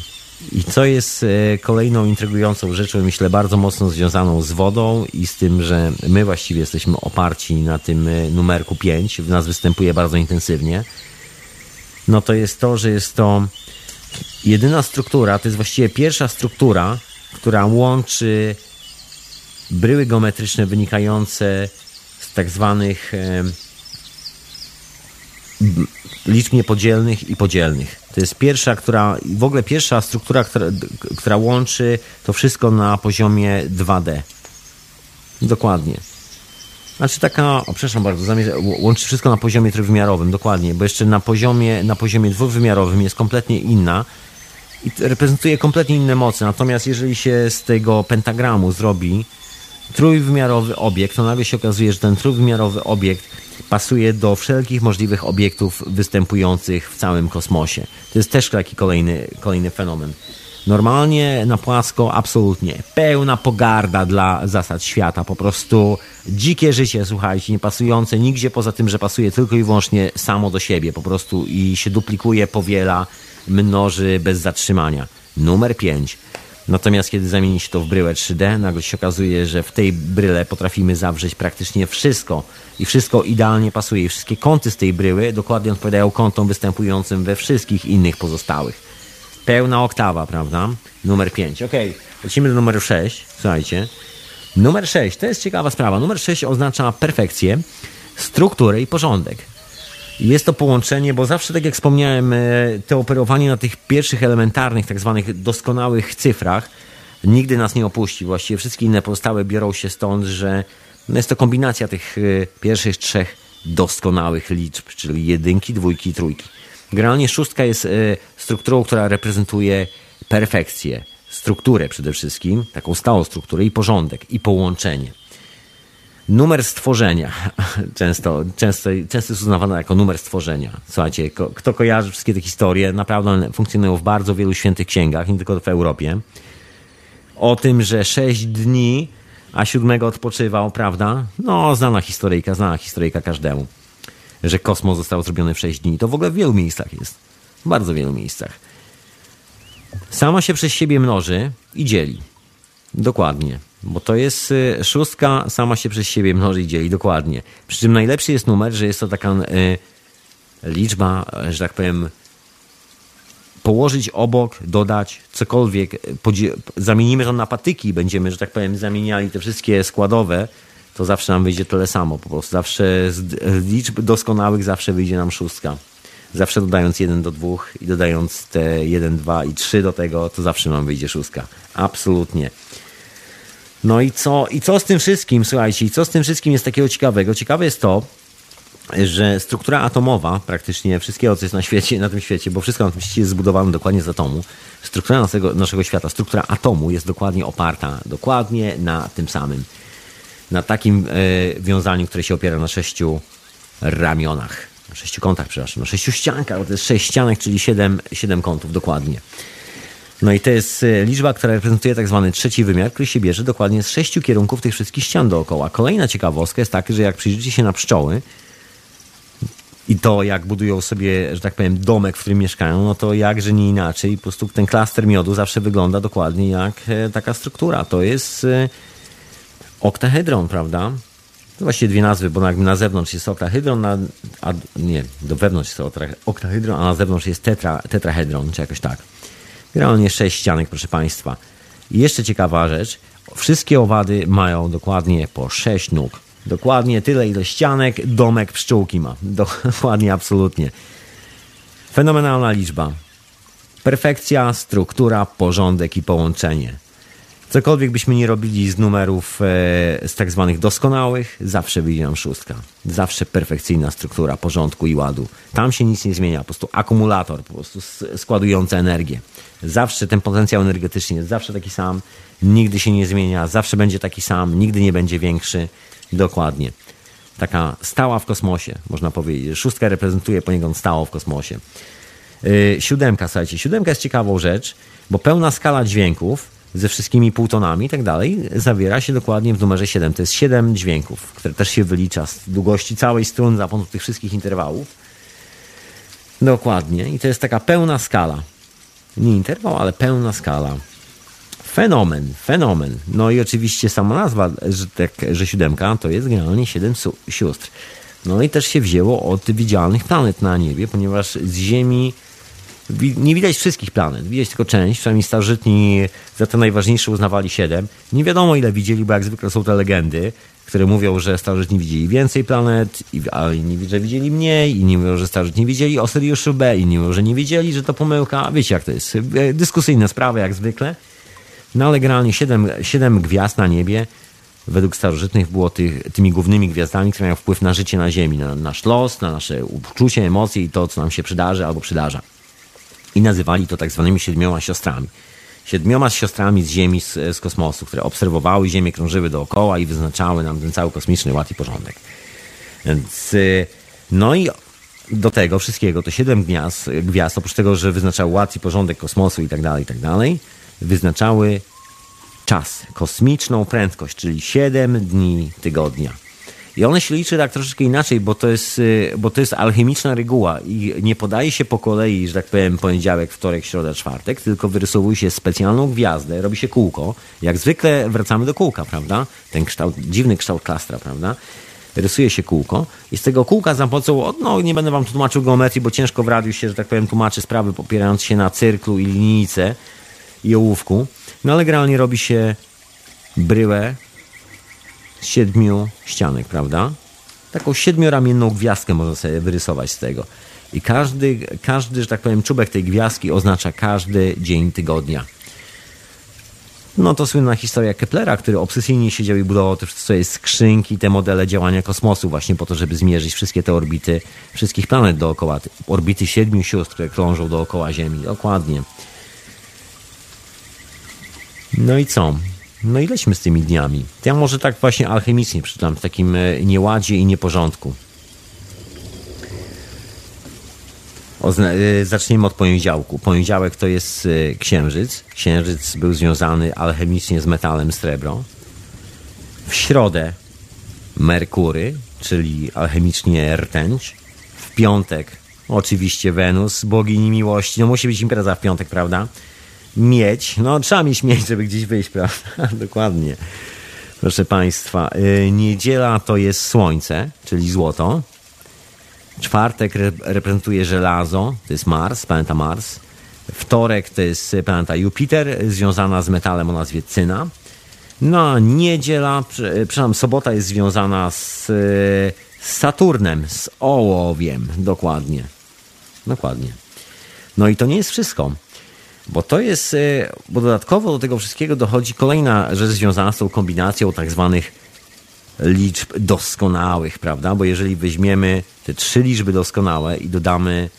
I co jest e, kolejną intrygującą rzeczą, myślę, bardzo mocno związaną z wodą i z tym, że my właściwie jesteśmy oparci na tym e, numerku 5, w nas występuje bardzo intensywnie, no to jest to, że jest to jedyna struktura, to jest właściwie pierwsza struktura, która łączy bryły geometryczne wynikające z tak zwanych liczb niepodzielnych i podzielnych. To jest pierwsza, która, w ogóle pierwsza struktura, która, która łączy to wszystko na poziomie 2D. Dokładnie. Znaczy taka, o przepraszam bardzo, łączy wszystko na poziomie trójwymiarowym, dokładnie, bo jeszcze na poziomie, na poziomie dwuwymiarowym jest kompletnie inna i reprezentuje kompletnie inne moce. Natomiast jeżeli się z tego pentagramu zrobi trójwymiarowy obiekt, to nagle się okazuje, że ten trójwymiarowy obiekt pasuje do wszelkich możliwych obiektów występujących w całym kosmosie. To jest też taki kolejny, kolejny fenomen. Normalnie na płasko absolutnie. Pełna pogarda dla zasad świata. Po prostu dzikie życie, słuchajcie, nie pasujące nigdzie poza tym, że pasuje tylko i wyłącznie samo do siebie. Po prostu i się duplikuje, powiela, mnoży bez zatrzymania. Numer 5. Natomiast kiedy zamieni się to w bryłę 3D, nagle się okazuje, że w tej bryle potrafimy zawrzeć praktycznie wszystko i wszystko idealnie pasuje. I wszystkie kąty z tej bryły dokładnie odpowiadają kątom występującym we wszystkich innych pozostałych. Pełna oktawa, prawda? Numer 5. Ok, lecimy do numeru 6. Słuchajcie. Numer 6 to jest ciekawa sprawa. Numer 6 oznacza perfekcję, strukturę i porządek. Jest to połączenie, bo zawsze, tak jak wspomniałem, e, te operowanie na tych pierwszych elementarnych, tak zwanych doskonałych cyfrach nigdy nas nie opuści. Właściwie wszystkie inne pozostałe biorą się stąd, że no jest to kombinacja tych e, pierwszych trzech doskonałych liczb, czyli jedynki, dwójki i trójki. Generalnie szóstka jest e, strukturą, która reprezentuje perfekcję, strukturę przede wszystkim, taką stałą strukturę i porządek, i połączenie. Numer stworzenia. Często, często, często jest uznawana jako numer stworzenia. Słuchajcie, kto kojarzy wszystkie te historie, naprawdę one funkcjonują w bardzo wielu świętych księgach, nie tylko w Europie. O tym, że sześć dni, a siódmego odpoczywał, prawda? No, znana historyjka, znana historyjka każdemu. Że kosmos został zrobiony w sześć dni. To w ogóle w wielu miejscach jest. W bardzo wielu miejscach. Sama się przez siebie mnoży i dzieli. Dokładnie. Bo to jest y, szóstka, sama się przez siebie mnoży i dzieli, dokładnie. Przy czym najlepszy jest numer, że jest to taka y, liczba, że tak powiem, położyć obok, dodać cokolwiek, zamienimy to na patyki, będziemy, że tak powiem, zamieniali te wszystkie składowe, to zawsze nam wyjdzie tyle samo. Po prostu zawsze z liczb doskonałych zawsze wyjdzie nam szóstka. Zawsze dodając 1 do 2 i dodając te 1, 2 i 3 do tego, to zawsze nam wyjdzie szóstka. Absolutnie. No i co, i co z tym wszystkim, słuchajcie, i co z tym wszystkim jest takiego ciekawego? Ciekawe jest to, że struktura atomowa, praktycznie wszystkiego, co jest na świecie, na tym świecie, bo wszystko na tym świecie jest zbudowane dokładnie z atomu, struktura naszego, naszego świata, struktura atomu jest dokładnie oparta, dokładnie na tym samym, na takim e, wiązaniu, które się opiera na sześciu ramionach, na sześciu kątach, przepraszam, na sześciu ściankach, bo to jest sześć ścianek, czyli siedem, siedem kątów, dokładnie. No i to jest e, liczba, która reprezentuje tak zwany trzeci wymiar, który się bierze dokładnie z sześciu kierunków tych wszystkich ścian dookoła. Kolejna ciekawostka jest taka, że jak przyjrzycie się na pszczoły i to, jak budują sobie, że tak powiem, domek, w którym mieszkają, no to jakże nie inaczej. Po prostu ten klaster miodu zawsze wygląda dokładnie jak e, taka struktura. To jest e, oktahedron, prawda? To właściwie dwie nazwy, bo jakby na zewnątrz jest oktahedron, a nie, do wewnątrz jest oktahedron, a na zewnątrz jest tetra, tetrahedron, czy jakoś tak. Generalnie sześć ścianek, proszę Państwa. I jeszcze ciekawa rzecz, wszystkie owady mają dokładnie po sześć nóg. Dokładnie tyle, ile ścianek domek pszczółki ma. Dokładnie, absolutnie. Fenomenalna liczba. Perfekcja, struktura, porządek i połączenie. Cokolwiek byśmy nie robili z numerów e, z tak zwanych doskonałych, zawsze wyjdzie nam szóstka. Zawsze perfekcyjna struktura porządku i ładu. Tam się nic nie zmienia, po prostu akumulator, po prostu składujący energię. Zawsze ten potencjał energetyczny jest zawsze taki sam, nigdy się nie zmienia, zawsze będzie taki sam, nigdy nie będzie większy. Dokładnie. Taka stała w kosmosie, można powiedzieć. Szóstka reprezentuje poniekąd stało w kosmosie. Yy, siódemka, słuchajcie, siódemka jest ciekawą rzecz, bo pełna skala dźwięków ze wszystkimi półtonami i tak dalej, zawiera się dokładnie w numerze 7. To jest 7 dźwięków, które też się wylicza z długości całej struny za pomocą tych wszystkich interwałów. Dokładnie. I to jest taka pełna skala. Nie interwał, ale pełna skala. Fenomen, fenomen. No i oczywiście sama nazwa, że, tak, że siódemka to jest generalnie siedem sióstr. No i też się wzięło od widzialnych planet na niebie, ponieważ z Ziemi nie widać wszystkich planet, widać tylko część, przynajmniej starożytni za te najważniejsze uznawali siedem. Nie wiadomo ile widzieli, bo jak zwykle są te legendy, które mówią, że starożytni widzieli więcej planet, a inni, że widzieli mniej, inni mówią, że starożytni widzieli o Syriuszu B, inni mówią, że nie widzieli, że to pomyłka. Wiecie jak to jest, dyskusyjne sprawy jak zwykle. No ale generalnie siedem, siedem gwiazd na niebie według starożytnych było tych, tymi głównymi gwiazdami, które mają wpływ na życie na Ziemi, na nasz los, na nasze uczucie, emocje i to, co nam się przydarzy albo przydarza. I nazywali to tak zwanymi siedmioma siostrami. Siedmioma siostrami z Ziemi, z, z kosmosu, które obserwowały Ziemię, krążyły dookoła i wyznaczały nam ten cały kosmiczny ład i porządek. Więc, y, no i do tego wszystkiego, to siedem gwiazd, gwiazd oprócz tego, że wyznaczały ład i porządek kosmosu i tak dalej, i tak dalej, wyznaczały czas, kosmiczną prędkość, czyli 7 dni tygodnia. I one się liczy tak troszeczkę inaczej, bo to jest, y, bo to jest alchemiczna reguła i nie podaje się po kolei, że tak powiem, poniedziałek, wtorek, środa, czwartek, tylko wyrysowuje się specjalną gwiazdę, robi się kółko. Jak zwykle wracamy do kółka, prawda? Ten kształt, dziwny kształt klastra, prawda? Rysuje się kółko i z tego kółka za pomocą, no nie będę wam tłumaczył geometrii, bo ciężko w radiu się, że tak powiem, tłumaczy sprawy popierając się na cyrklu i linijce i ołówku. No ale generalnie robi się bryłę siedmiu ścianek, prawda? Taką siedmioramienną gwiazdkę można sobie wyrysować z tego. I każdy, każdy, że tak powiem, czubek tej gwiazdki oznacza każdy dzień tygodnia. No to słynna historia Keplera, który obsesyjnie siedział i budował te swoje skrzynki, te modele działania kosmosu właśnie po to, żeby zmierzyć wszystkie te orbity wszystkich planet dookoła, orbity siedmiu sióstr, które krążą dookoła Ziemi. Dokładnie. No i co? No i z tymi dniami. Ja może tak właśnie alchemicznie przeczytam, w takim e, nieładzie i nieporządku. E, zaczniemy od poniedziałku. Poniedziałek to jest e, księżyc. Księżyc był związany alchemicznie z metalem srebro. W środę Merkury, czyli alchemicznie rtęć. W piątek oczywiście Wenus, bogini miłości. No musi być impreza w piątek, prawda? Mieć, no trzeba mieć mieć, żeby gdzieś wyjść, prawda? Dokładnie. Proszę Państwa, y, niedziela to jest słońce, czyli złoto. Czwartek reprezentuje żelazo, to jest Mars, planeta Mars. Wtorek to jest planeta Jupiter, związana z metalem o nazwie cyna. No a niedziela, przepraszam, sobota jest związana z, z Saturnem, z ołowiem, dokładnie. Dokładnie. No i to nie jest wszystko. Bo to jest, e, bo dodatkowo do tego wszystkiego dochodzi kolejna rzecz związana z tą kombinacją tak zwanych liczb doskonałych, prawda? Bo jeżeli weźmiemy te trzy liczby doskonałe i dodamy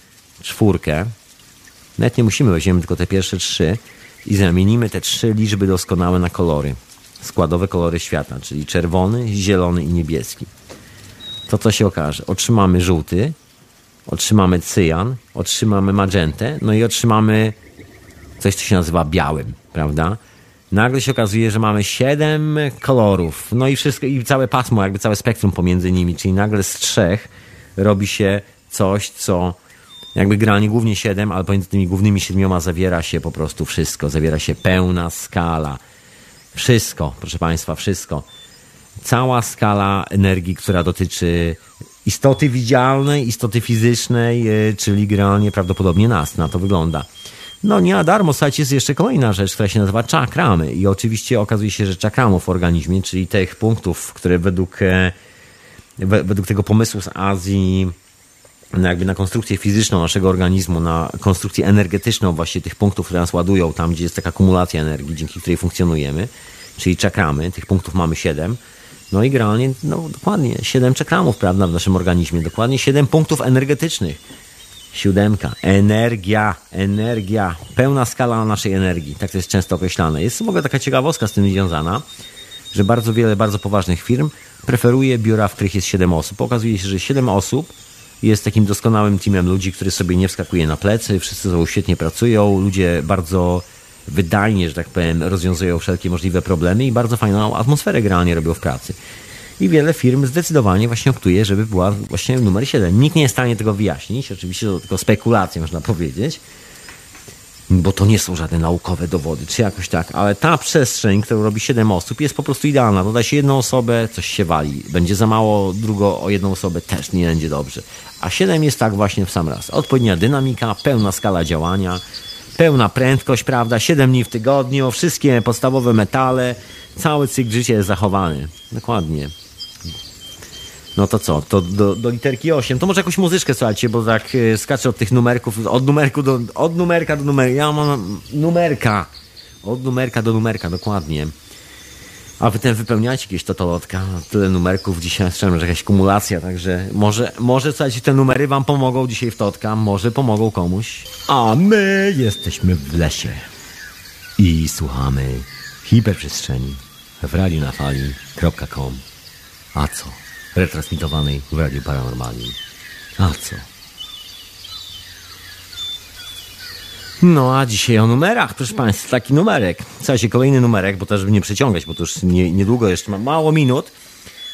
czwórkę, nawet nie musimy, weźmiemy tylko te pierwsze trzy i zamienimy te trzy liczby doskonałe na kolory, składowe kolory świata, czyli czerwony, zielony i niebieski. To co się okaże? Otrzymamy żółty, otrzymamy cyjan, otrzymamy magentę, no i otrzymamy coś, co się nazywa białym, prawda? Nagle się okazuje, że mamy siedem kolorów, no i wszystko, i całe pasmo, jakby całe spektrum pomiędzy nimi, czyli nagle z trzech robi się coś, co jakby generalnie głównie siedem, ale pomiędzy tymi głównymi siedmioma zawiera się po prostu wszystko, zawiera się pełna skala. Wszystko, proszę Państwa, wszystko. Cała skala energii, która dotyczy istoty widzialnej, istoty fizycznej, y, czyli generalnie prawdopodobnie nas. Na to wygląda. No nie na darmo, słuchajcie, jest jeszcze kolejna rzecz, która się nazywa czakramy. I oczywiście okazuje się, że czakramów w organizmie, czyli tych punktów, które według, e, według tego pomysłu z Azji no jakby na konstrukcję fizyczną naszego organizmu, na konstrukcję energetyczną właśnie tych punktów, które nas ładują tam, gdzie jest taka kumulacja energii, dzięki której funkcjonujemy, czyli czakramy, tych punktów mamy siedem, no i generalnie, no dokładnie, siedem czakramów, prawda, w naszym organizmie, dokładnie siedem punktów energetycznych Siódemka. Energia, energia. Pełna skala naszej energii. Tak to jest często określane. Jest w ogóle taka ciekawostka z tym związana, że bardzo wiele bardzo poważnych firm preferuje biura, w których jest 7 osób. Okazuje się, że 7 osób jest takim doskonałym teamem ludzi, który sobie nie wskakuje na plecy, wszyscy są świetnie pracują, ludzie bardzo wydajnie, że tak powiem, rozwiązują wszelkie możliwe problemy i bardzo fajną atmosferę generalnie robią w pracy. I wiele firm zdecydowanie właśnie optuje, żeby była właśnie numer 7. Nikt nie jest w stanie tego wyjaśnić, oczywiście to tylko spekulacje można powiedzieć, bo to nie są żadne naukowe dowody, czy jakoś tak, ale ta przestrzeń, którą robi 7 osób, jest po prostu idealna. Doda się jedną osobę, coś się wali. Będzie za mało, drugo o jedną osobę też nie będzie dobrze. A 7 jest tak właśnie w sam raz. Odpowiednia dynamika, pełna skala działania, pełna prędkość, prawda? 7 dni w tygodniu, wszystkie podstawowe metale, cały cykl życia jest zachowany. Dokładnie. No to co? To do, do literki 8. To może jakąś muzyczkę słuchajcie, bo tak e, skaczę od tych numerków, od numerku do, od numerka do numerka. Ja mam numerka. Od numerka do numerka, dokładnie. A wy ten wypełniacie jakieś totolotka, tyle numerków dzisiaj, szczerze, jakaś kumulacja, także może, może słuchajcie, te numery wam pomogą dzisiaj w totka, może pomogą komuś. A my jesteśmy w lesie i słuchamy hiperprzestrzeni w radionafali.com. A co? Retransmitowanej w Radiu Paranormalnym. A co? No a dzisiaj o numerach, proszę Państwa, taki numerek. Słuchajcie, kolejny numerek, bo też żeby nie przeciągać, bo to już nie, niedługo jeszcze ma mało minut,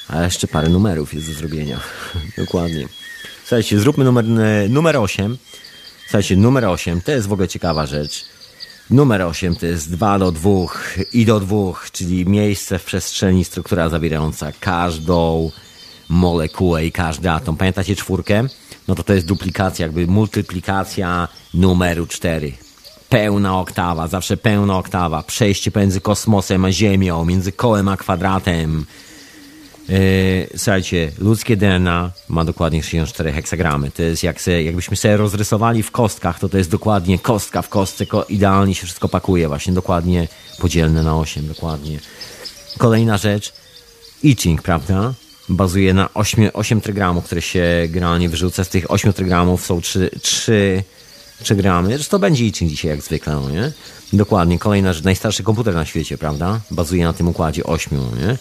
a jeszcze parę numerów jest do zrobienia. Dokładnie. Słuchajcie, zróbmy numer, numer 8. Słuchajcie, numer 8 to jest w ogóle ciekawa rzecz. Numer 8 to jest 2 do 2 i do 2, czyli miejsce w przestrzeni, struktura zawierająca każdą molekułę i każdy atom. Pamiętacie czwórkę? No to to jest duplikacja, jakby multiplikacja numeru 4. Pełna oktawa, zawsze pełna oktawa. Przejście pomiędzy kosmosem a Ziemią, między kołem a kwadratem. Yy, słuchajcie, ludzkie DNA ma dokładnie 64 heksagramy. To jest jak se, jakbyśmy sobie rozrysowali w kostkach, to to jest dokładnie kostka w kostce, ko idealnie się wszystko pakuje, właśnie dokładnie podzielne na 8, dokładnie. Kolejna rzecz, itching, prawda? Bazuje na 8, 8 trygramów, które się generalnie wyrzuca. Z tych 8 trygramów są 3, 3, 3 gramy. Zresztą to będzie liczyć dzisiaj jak zwykle, no nie? Dokładnie. Kolejna rzecz, najstarszy komputer na świecie, prawda? Bazuje na tym układzie 8, no nie?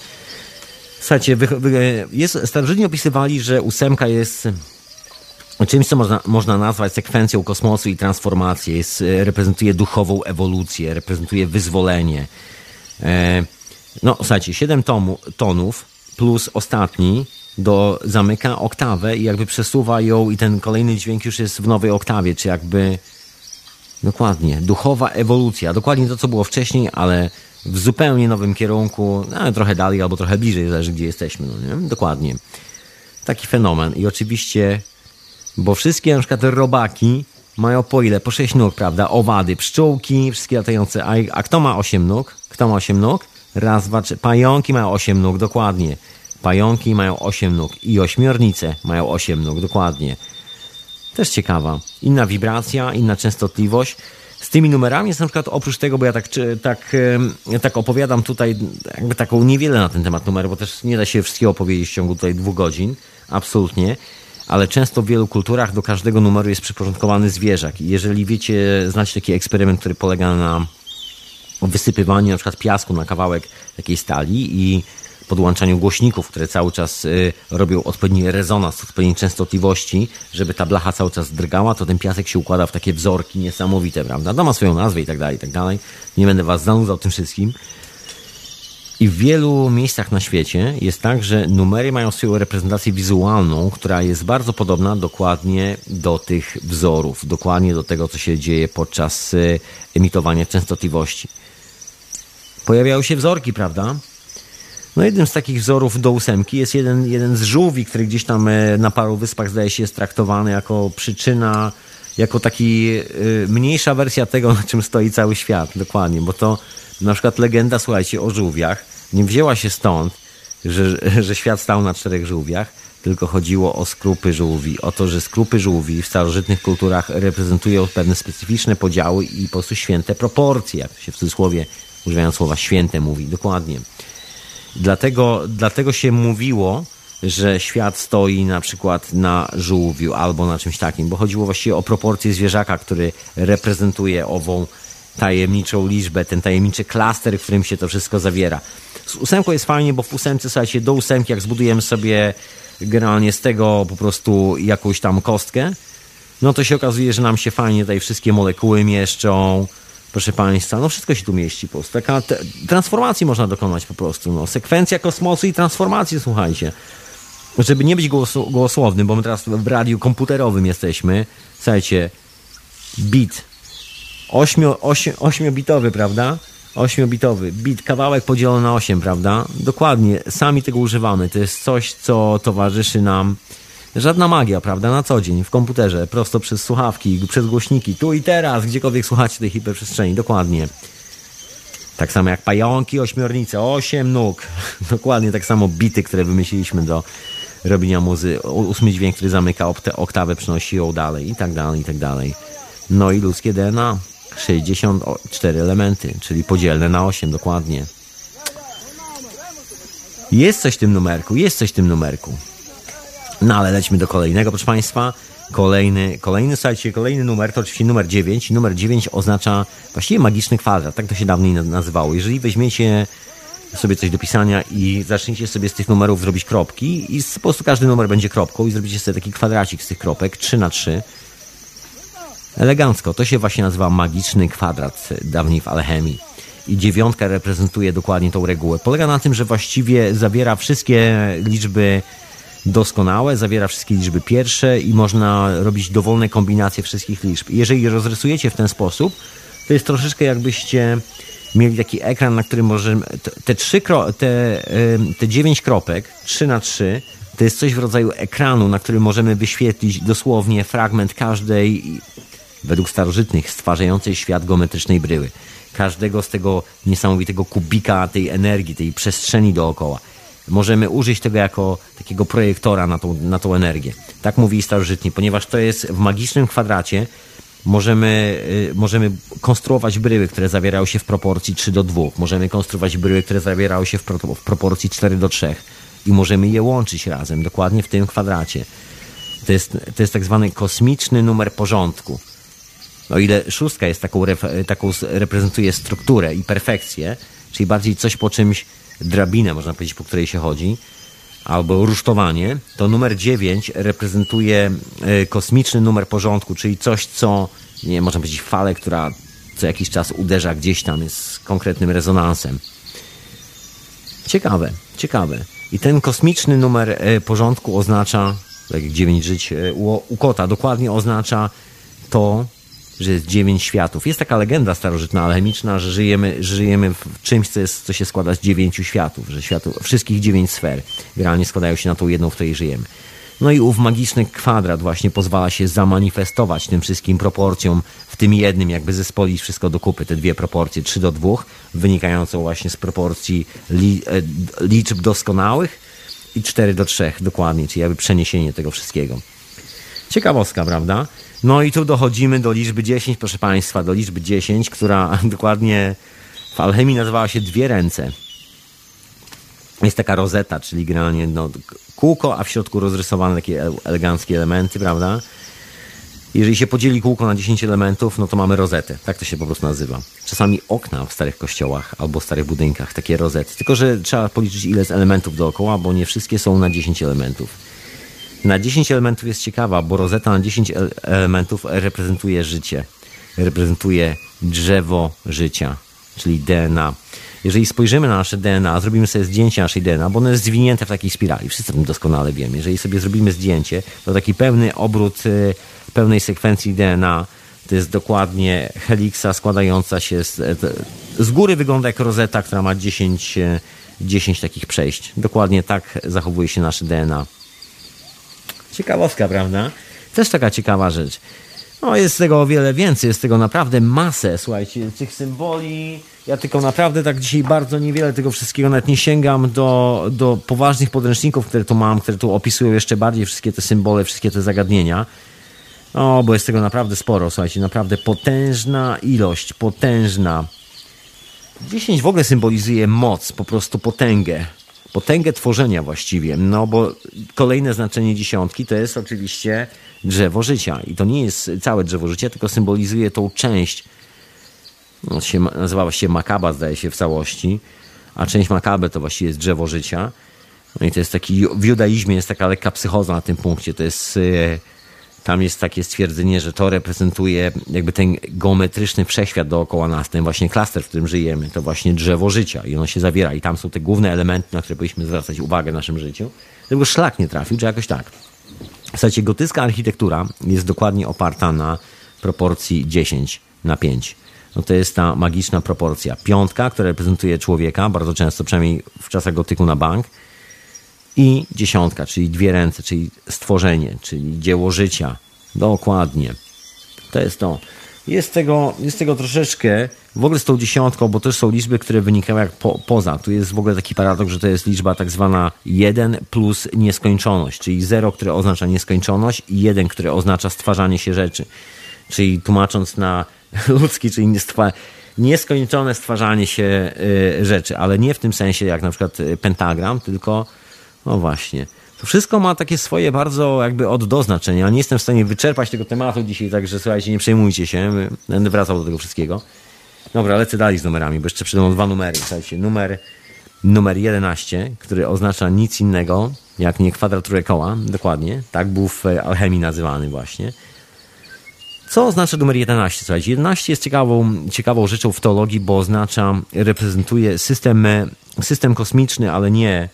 Słuchajcie, wy, wy, jest, starożytni opisywali, że ósemka jest czymś, co można, można nazwać sekwencją kosmosu i transformacji. Jest, reprezentuje duchową ewolucję, reprezentuje wyzwolenie. E, no, słuchajcie, 7 tomu, tonów plus ostatni do, zamyka oktawę i jakby przesuwa ją i ten kolejny dźwięk już jest w nowej oktawie, czy jakby dokładnie, duchowa ewolucja, dokładnie to, co było wcześniej, ale w zupełnie nowym kierunku, no, trochę dalej albo trochę bliżej, zależy gdzie jesteśmy, no nie? Dokładnie. Taki fenomen i oczywiście, bo wszystkie na przykład robaki mają po ile? Po sześć nóg, prawda? Owady, pszczółki, wszystkie latające. A, a kto ma osiem nóg? Kto ma osiem nóg? Raz, dwa, trzy. Pająki mają 8 nóg, dokładnie. Pająki mają 8 nóg i ośmiornice mają 8 nóg, dokładnie. Też ciekawa. Inna wibracja, inna częstotliwość. Z tymi numerami jest na przykład oprócz tego, bo ja tak, tak, tak opowiadam tutaj jakby taką niewiele na ten temat numeru, bo też nie da się wszystkiego opowiedzieć w ciągu tutaj dwóch godzin. Absolutnie. Ale często w wielu kulturach do każdego numeru jest przyporządkowany zwierzak. I jeżeli wiecie, znacie taki eksperyment, który polega na wysypywaniu na przykład piasku na kawałek takiej stali i podłączaniu głośników, które cały czas y, robią odpowiedni rezonans, odpowiedniej częstotliwości, żeby ta blacha cały czas drgała, to ten piasek się układa w takie wzorki niesamowite, prawda? To ma swoją nazwę i tak dalej, i tak dalej. Nie będę was zanudzał tym wszystkim. I w wielu miejscach na świecie jest tak, że numery mają swoją reprezentację wizualną, która jest bardzo podobna dokładnie do tych wzorów, dokładnie do tego, co się dzieje podczas y, emitowania częstotliwości pojawiały się wzorki, prawda? No jednym z takich wzorów do ósemki jest jeden, jeden z żółwi, który gdzieś tam e, na paru wyspach zdaje się jest traktowany jako przyczyna, jako taki y, mniejsza wersja tego, na czym stoi cały świat, dokładnie, bo to na przykład legenda, słuchajcie, o żółwiach. Nie wzięła się stąd, że, że świat stał na czterech żółwiach, tylko chodziło o skrupy żółwi, o to, że skrupy żółwi w starożytnych kulturach reprezentują pewne specyficzne podziały i po prostu święte proporcje, jak się w cudzysłowie używając słowa święte mówi, dokładnie. Dlatego, dlatego się mówiło, że świat stoi na przykład na żółwiu albo na czymś takim, bo chodziło właściwie o proporcje zwierzaka, który reprezentuje ową tajemniczą liczbę, ten tajemniczy klaster, w którym się to wszystko zawiera. Z ósemką jest fajnie, bo w ósemce, słuchajcie, do ósemki, jak zbudujemy sobie generalnie z tego po prostu jakąś tam kostkę, no to się okazuje, że nam się fajnie tutaj wszystkie molekuły mieszczą, proszę Państwa, no wszystko się tu mieści po prostu. Taka te, transformacji można dokonać po prostu. No. Sekwencja kosmosu i transformacji, słuchajcie. Żeby nie być głosu, głosłownym, bo my teraz w radiu komputerowym jesteśmy. Słuchajcie, bit. Ośmio, ośmi, ośmiobitowy, prawda? Ośmiobitowy. Bit, kawałek podzielony na osiem, prawda? Dokładnie, sami tego używamy. To jest coś, co towarzyszy nam Żadna magia, prawda? Na co dzień, w komputerze, prosto przez słuchawki, przez głośniki, tu i teraz, gdziekolwiek słuchacie tej hiperprzestrzeni, dokładnie. Tak samo jak pająki, ośmiornice, osiem nóg. Dokładnie tak samo bity, które wymyśliliśmy do robienia muzy. Ósmy dźwięk, który zamyka oktawę, przynosi ją dalej i tak dalej, i tak dalej. No i ludzkie DNA. 64 elementy, czyli podzielne na 8 dokładnie. Jest coś w tym numerku, jest coś w tym numerku. No ale lećmy do kolejnego, proszę Państwa. Kolejny, kolejny, słuchajcie, kolejny numer to oczywiście numer 9. Numer 9 oznacza właściwie magiczny kwadrat, tak to się dawniej nazywało. Jeżeli weźmiecie sobie coś do pisania i zaczniecie sobie z tych numerów zrobić kropki i po prostu każdy numer będzie kropką i zrobicie sobie taki kwadracik z tych kropek, 3 na 3 Elegancko. To się właśnie nazywa magiczny kwadrat dawniej w alchemii. I dziewiątka reprezentuje dokładnie tą regułę. Polega na tym, że właściwie zawiera wszystkie liczby doskonałe, zawiera wszystkie liczby pierwsze i można robić dowolne kombinacje wszystkich liczb. Jeżeli rozrysujecie w ten sposób, to jest troszeczkę jakbyście mieli taki ekran, na którym możemy te trzy, te, te dziewięć kropek, 3 na 3 to jest coś w rodzaju ekranu, na którym możemy wyświetlić dosłownie fragment każdej, według starożytnych, stwarzającej świat geometrycznej bryły. Każdego z tego niesamowitego kubika tej energii, tej przestrzeni dookoła możemy użyć tego jako takiego projektora na tą, na tą energię. Tak mówi starożytni, ponieważ to jest w magicznym kwadracie możemy, y, możemy konstruować bryły, które zawierały się w proporcji 3 do 2. Możemy konstruować bryły, które zawierały się w, pro, w proporcji 4 do 3 i możemy je łączyć razem, dokładnie w tym kwadracie. To jest, to jest tak zwany kosmiczny numer porządku. O ile szóstka jest taką, taką reprezentuje strukturę i perfekcję, czyli bardziej coś po czymś drabinę, można powiedzieć, po której się chodzi, albo rusztowanie, to numer 9 reprezentuje e, kosmiczny numer porządku, czyli coś, co, nie można powiedzieć, falę, która co jakiś czas uderza gdzieś tam, jest konkretnym rezonansem. Ciekawe, ciekawe. I ten kosmiczny numer e, porządku oznacza, tak jak 9 żyć e, u, u kota, dokładnie oznacza to, że jest dziewięć światów. Jest taka legenda starożytna, alchemiczna, że żyjemy, żyjemy w czymś, co, jest, co się składa z dziewięciu światów, że światu, wszystkich dziewięć sfer generalnie składają się na tą jedną, w której żyjemy. No i ów magiczny kwadrat właśnie pozwala się zamanifestować tym wszystkim proporcjom w tym jednym, jakby zespolić wszystko do kupy, te dwie proporcje, 3 do 2, wynikającą właśnie z proporcji li, e, liczb doskonałych i 4 do 3 dokładnie, czyli jakby przeniesienie tego wszystkiego. Ciekawostka, prawda? No i tu dochodzimy do liczby 10, proszę Państwa, do liczby 10, która dokładnie w alchemii nazywała się dwie ręce. Jest taka rozeta, czyli generalnie no, kółko, a w środku rozrysowane takie eleganckie elementy, prawda? Jeżeli się podzieli kółko na 10 elementów, no to mamy rozetę. Tak to się po prostu nazywa. Czasami okna w starych kościołach albo starych budynkach, takie rozety. Tylko, że trzeba policzyć ile jest elementów dookoła, bo nie wszystkie są na 10 elementów. Na 10 elementów jest ciekawa, bo rozeta na 10 elementów reprezentuje życie. Reprezentuje drzewo życia, czyli DNA. Jeżeli spojrzymy na nasze DNA, zrobimy sobie zdjęcie naszej DNA, bo ono jest zwinięte w takiej spirali. Wszyscy o tym doskonale wiemy. Jeżeli sobie zrobimy zdjęcie, to taki pełny obrót y, pełnej sekwencji DNA to jest dokładnie heliksa składająca się z, z góry wygląda jak rozeta, która ma 10, 10 y, takich przejść. Dokładnie tak zachowuje się nasze DNA. Ciekawostka, prawda? Też taka ciekawa rzecz. No, jest tego o wiele więcej, jest tego naprawdę masę, słuchajcie, tych symboli. Ja tylko naprawdę tak dzisiaj bardzo niewiele tego wszystkiego, nawet nie sięgam do, do poważnych podręczników, które tu mam, które tu opisują jeszcze bardziej wszystkie te symbole, wszystkie te zagadnienia. O, bo jest tego naprawdę sporo, słuchajcie, naprawdę potężna ilość, potężna. 10 w ogóle symbolizuje moc, po prostu potęgę potęgę tworzenia właściwie, no bo kolejne znaczenie dziesiątki to jest oczywiście drzewo życia. I to nie jest całe drzewo życia, tylko symbolizuje tą część, no, się, nazywała się makaba zdaje się w całości, a część makaby to właściwie jest drzewo życia. No i to jest taki, w judaizmie jest taka lekka psychoza na tym punkcie, to jest tam jest takie stwierdzenie, że to reprezentuje jakby ten geometryczny wszechświat dookoła nas, ten właśnie klaster, w którym żyjemy, to właśnie drzewo życia i ono się zawiera i tam są te główne elementy, na które powinniśmy zwracać uwagę w naszym życiu. Tego szlak nie trafił, czy jakoś tak. Słuchajcie, gotycka architektura jest dokładnie oparta na proporcji 10 na 5. No to jest ta magiczna proporcja. Piątka, która reprezentuje człowieka, bardzo często, przynajmniej w czasach gotyku na bank, i dziesiątka, czyli dwie ręce, czyli stworzenie, czyli dzieło życia. Dokładnie. To jest to. Jest tego, jest tego troszeczkę, w ogóle z tą dziesiątką, bo też są liczby, które wynikają jak po, poza. Tu jest w ogóle taki paradoks, że to jest liczba tak zwana 1 plus nieskończoność, czyli 0, które oznacza nieskończoność i 1, które oznacza stwarzanie się rzeczy. Czyli tłumacząc na ludzki, czyli nieskończone stwarzanie się y, rzeczy, ale nie w tym sensie jak na przykład y, pentagram, tylko no właśnie. To wszystko ma takie swoje bardzo jakby od do. Nie jestem w stanie wyczerpać tego tematu dzisiaj, także słuchajcie, nie przejmujcie się. Będę wracał do tego wszystkiego. Dobra, lecę dalej z numerami, bo jeszcze przyjdą dwa numery. Słuchajcie, numer, numer 11, który oznacza nic innego jak nie kwadraturę koła, dokładnie. Tak był w alchemii nazywany właśnie. Co oznacza numer 11? Słuchajcie, 11 jest ciekawą, ciekawą rzeczą w teologii, bo oznacza, reprezentuje system, system kosmiczny, ale nie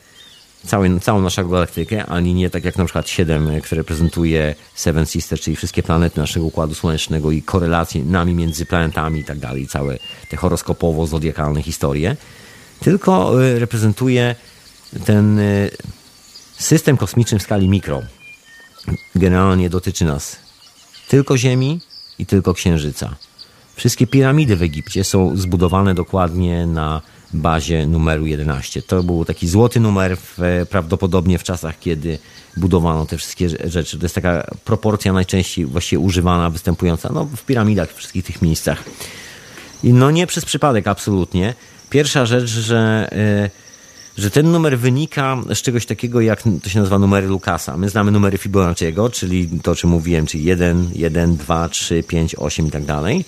cały, całą naszą galaktykę, ani nie tak jak na przykład 7, które reprezentuje Seven Sisters, czyli wszystkie planety naszego Układu Słonecznego i korelacje nami między planetami i tak dalej, całe te horoskopowo-zodiakalne historie, tylko y, reprezentuje ten y, system kosmiczny w skali mikro. Generalnie dotyczy nas tylko Ziemi i tylko Księżyca. Wszystkie piramidy w Egipcie są zbudowane dokładnie na bazie numeru 11. To był taki złoty numer w, prawdopodobnie w czasach, kiedy budowano te wszystkie rzeczy. To jest taka proporcja najczęściej właściwie używana, występująca no, w piramidach, w wszystkich tych miejscach. I no nie przez przypadek absolutnie. Pierwsza rzecz, że, y, że ten numer wynika z czegoś takiego, jak to się nazywa numery Lukasa. My znamy numery Fibonacciego, czyli to, o czym mówiłem, czyli 1, 1, 2, 3, 5, 8 i tak dalej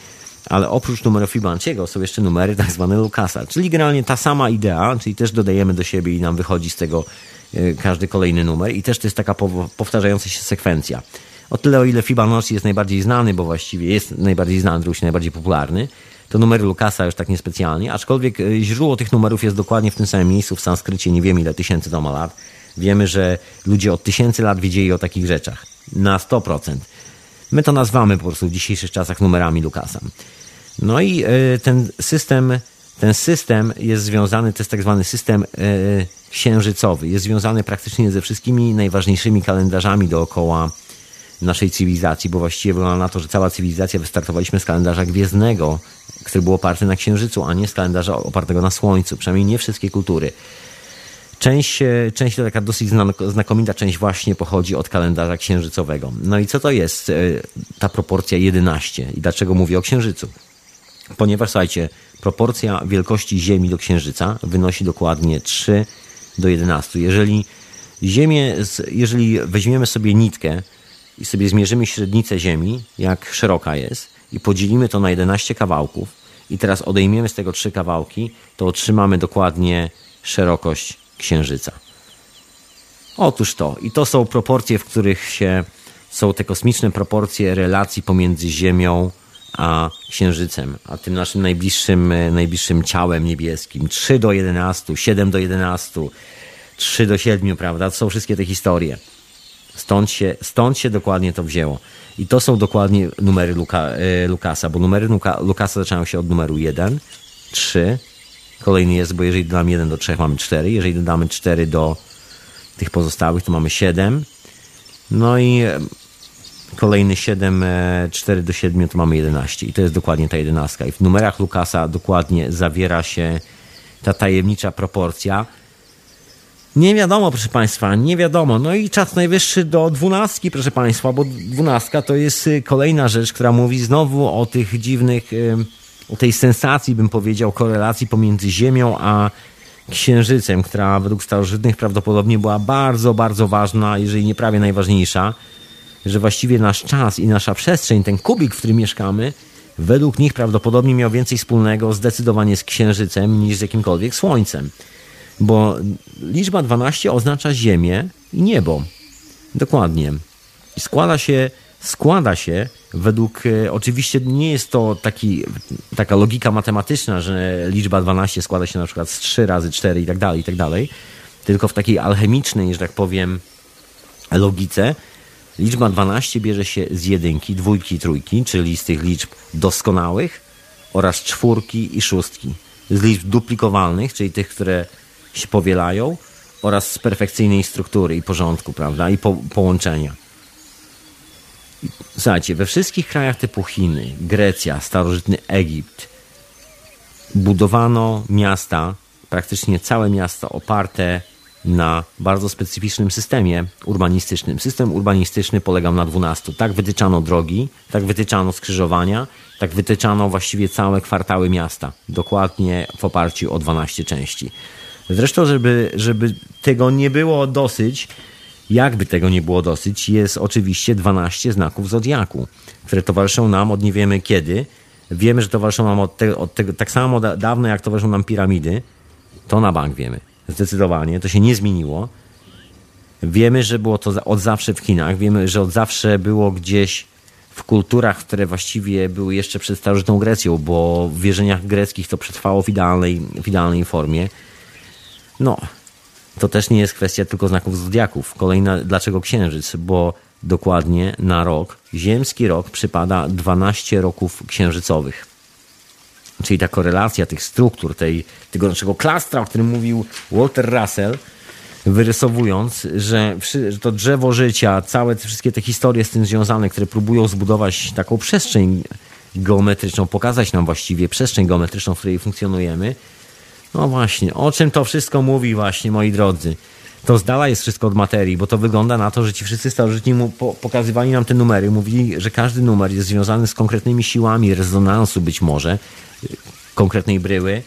ale oprócz numeru Fibonacciego są jeszcze numery tak zwane Lucasa, czyli generalnie ta sama idea, czyli też dodajemy do siebie i nam wychodzi z tego e, każdy kolejny numer i też to jest taka powtarzająca się sekwencja. O tyle, o ile Fibonacci jest najbardziej znany, bo właściwie jest najbardziej znany, drugi najbardziej popularny, to numery Lucasa już tak niespecjalnie, aczkolwiek e, źródło tych numerów jest dokładnie w tym samym miejscu, w sanskrycie, nie wiemy ile tysięcy to ma lat. Wiemy, że ludzie od tysięcy lat wiedzieli o takich rzeczach. Na 100%. My to nazwamy po prostu w dzisiejszych czasach numerami Lukasa. No i e, ten system, ten system jest związany, to jest tak zwany system e, księżycowy. Jest związany praktycznie ze wszystkimi najważniejszymi kalendarzami dookoła naszej cywilizacji, bo właściwie wygląda na to, że cała cywilizacja wystartowaliśmy z kalendarza gwiezdnego, który był oparty na księżycu, a nie z kalendarza opartego na słońcu. Przynajmniej nie wszystkie kultury. Część, e, część to taka dosyć znakomita część właśnie pochodzi od kalendarza księżycowego. No i co to jest ta proporcja 11 i dlaczego mówię o księżycu? Ponieważ, słuchajcie, proporcja wielkości Ziemi do Księżyca wynosi dokładnie 3 do 11. Jeżeli Ziemię, jeżeli weźmiemy sobie nitkę i sobie zmierzymy średnicę Ziemi, jak szeroka jest, i podzielimy to na 11 kawałków, i teraz odejmiemy z tego trzy kawałki, to otrzymamy dokładnie szerokość Księżyca. Otóż to. I to są proporcje, w których się są te kosmiczne proporcje relacji pomiędzy Ziemią a Księżycem, a tym naszym najbliższym, e, najbliższym ciałem niebieskim. 3 do 11, 7 do 11, 3 do 7, prawda? To są wszystkie te historie. Stąd się, stąd się dokładnie to wzięło. I to są dokładnie numery Luka, e, Lukasa, bo numery Luka, Lukasa zaczynają się od numeru 1, 3, kolejny jest, bo jeżeli dodamy 1 do 3 mamy 4, jeżeli dodamy 4 do tych pozostałych to mamy 7, no i Kolejny 7, 4 e, do 7 to mamy 11 i to jest dokładnie ta 11. I w numerach Lukasa dokładnie zawiera się ta tajemnicza proporcja. Nie wiadomo, proszę Państwa, nie wiadomo. No i czas najwyższy do dwunastki, proszę Państwa, bo dwunastka to jest y, kolejna rzecz, która mówi znowu o tych dziwnych, y, o tej sensacji, bym powiedział, korelacji pomiędzy Ziemią a Księżycem, która według starożytnych prawdopodobnie była bardzo, bardzo ważna, jeżeli nie prawie najważniejsza że właściwie nasz czas i nasza przestrzeń, ten kubik, w którym mieszkamy, według nich prawdopodobnie miał więcej wspólnego zdecydowanie z Księżycem niż z jakimkolwiek Słońcem. Bo liczba 12 oznacza Ziemię i niebo. Dokładnie. I składa się składa się według, e, oczywiście nie jest to taki, taka logika matematyczna, że liczba 12 składa się na przykład z 3 razy 4 i tak dalej, i tak dalej, tylko w takiej alchemicznej, że tak powiem, logice liczba 12 bierze się z jedynki, dwójki, trójki, czyli z tych liczb doskonałych oraz czwórki i szóstki. Z liczb duplikowalnych, czyli tych, które się powielają oraz z perfekcyjnej struktury i porządku, prawda, i po, połączenia. Słuchajcie, we wszystkich krajach typu Chiny, Grecja, starożytny Egipt budowano miasta, praktycznie całe miasta oparte na bardzo specyficznym systemie urbanistycznym. System urbanistyczny polegał na 12. Tak wytyczano drogi, tak wytyczano skrzyżowania, tak wytyczano właściwie całe kwartały miasta, dokładnie w oparciu o 12 części. Zresztą, żeby, żeby tego nie było dosyć, jakby tego nie było dosyć, jest oczywiście 12 znaków zodiaku, które towarzyszą nam od nie wiemy kiedy. Wiemy, że towarzyszą nam od, te, od tego, tak samo da, dawno, jak towarzyszą nam piramidy. To na bank wiemy. Zdecydowanie. To się nie zmieniło. Wiemy, że było to od zawsze w Chinach. Wiemy, że od zawsze było gdzieś w kulturach, które właściwie były jeszcze przed starożytną Grecją, bo w wierzeniach greckich to przetrwało w idealnej, w idealnej formie. No, to też nie jest kwestia tylko znaków zodiaków. Kolejna, dlaczego księżyc? Bo dokładnie na rok, ziemski rok przypada 12 roków księżycowych. Czyli ta korelacja tych struktur, tej, tego naszego klastra, o którym mówił Walter Russell, wyrysowując, że, że to drzewo życia, całe wszystkie te historie z tym związane, które próbują zbudować taką przestrzeń geometryczną, pokazać nam właściwie przestrzeń geometryczną, w której funkcjonujemy, no właśnie, o czym to wszystko mówi właśnie, moi drodzy? To z dala jest wszystko od materii, bo to wygląda na to, że ci wszyscy starożytni mu pokazywali nam te numery, mówili, że każdy numer jest związany z konkretnymi siłami rezonansu być może, konkretnej bryły,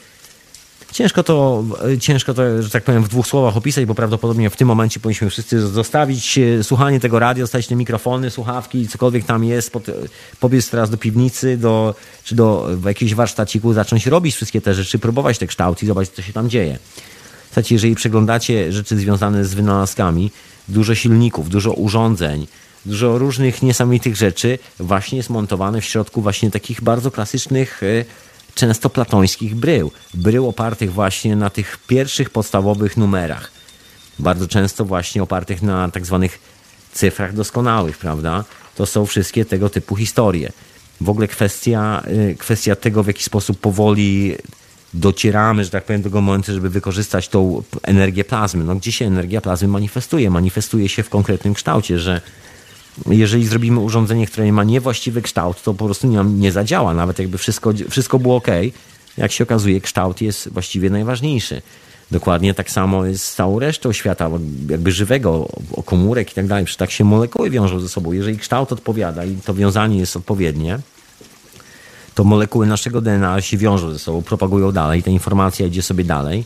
Ciężko to, ciężko to, że tak powiem, w dwóch słowach opisać, bo prawdopodobnie w tym momencie powinniśmy wszyscy zostawić e, słuchanie tego radia, zostawić te mikrofony, słuchawki, cokolwiek tam jest, pobiec teraz do piwnicy, do, czy do jakiegoś warsztaciku, zacząć robić wszystkie te rzeczy, próbować te kształty i zobaczyć, co się tam dzieje. Słuchajcie, jeżeli przeglądacie rzeczy związane z wynalazkami, dużo silników, dużo urządzeń, dużo różnych niesamowitych rzeczy właśnie jest montowane w środku właśnie takich bardzo klasycznych e, często platońskich brył. Brył opartych właśnie na tych pierwszych podstawowych numerach. Bardzo często właśnie opartych na tak zwanych cyfrach doskonałych, prawda? To są wszystkie tego typu historie. W ogóle kwestia, y, kwestia tego, w jaki sposób powoli docieramy, że tak powiem, do tego momentu, żeby wykorzystać tą energię plazmy. No, gdzie się energia plazmy manifestuje? Manifestuje się w konkretnym kształcie, że jeżeli zrobimy urządzenie, które ma niewłaściwy kształt, to po prostu nie, nie zadziała. Nawet jakby wszystko, wszystko było ok, jak się okazuje, kształt jest właściwie najważniejszy. Dokładnie tak samo jest z całą resztą świata, jakby żywego, o komórek i tak dalej. Przecież tak się molekuły wiążą ze sobą. Jeżeli kształt odpowiada i to wiązanie jest odpowiednie, to molekuły naszego DNA się wiążą ze sobą, propagują dalej, ta informacja idzie sobie dalej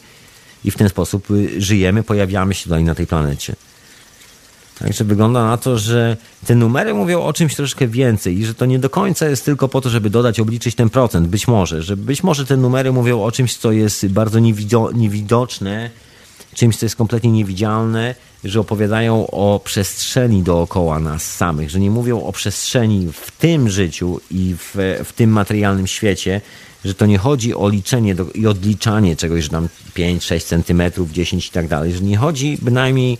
i w ten sposób y, żyjemy, pojawiamy się tutaj na tej planecie. Także wygląda na to, że te numery mówią o czymś troszkę więcej i że to nie do końca jest tylko po to, żeby dodać, obliczyć ten procent. Być może, że być może te numery mówią o czymś, co jest bardzo niewidoczne, czymś, co jest kompletnie niewidzialne, że opowiadają o przestrzeni dookoła nas samych, że nie mówią o przestrzeni w tym życiu i w, w tym materialnym świecie, że to nie chodzi o liczenie do, i odliczanie czegoś, że tam 5, 6 centymetrów, 10 i tak dalej, że nie chodzi bynajmniej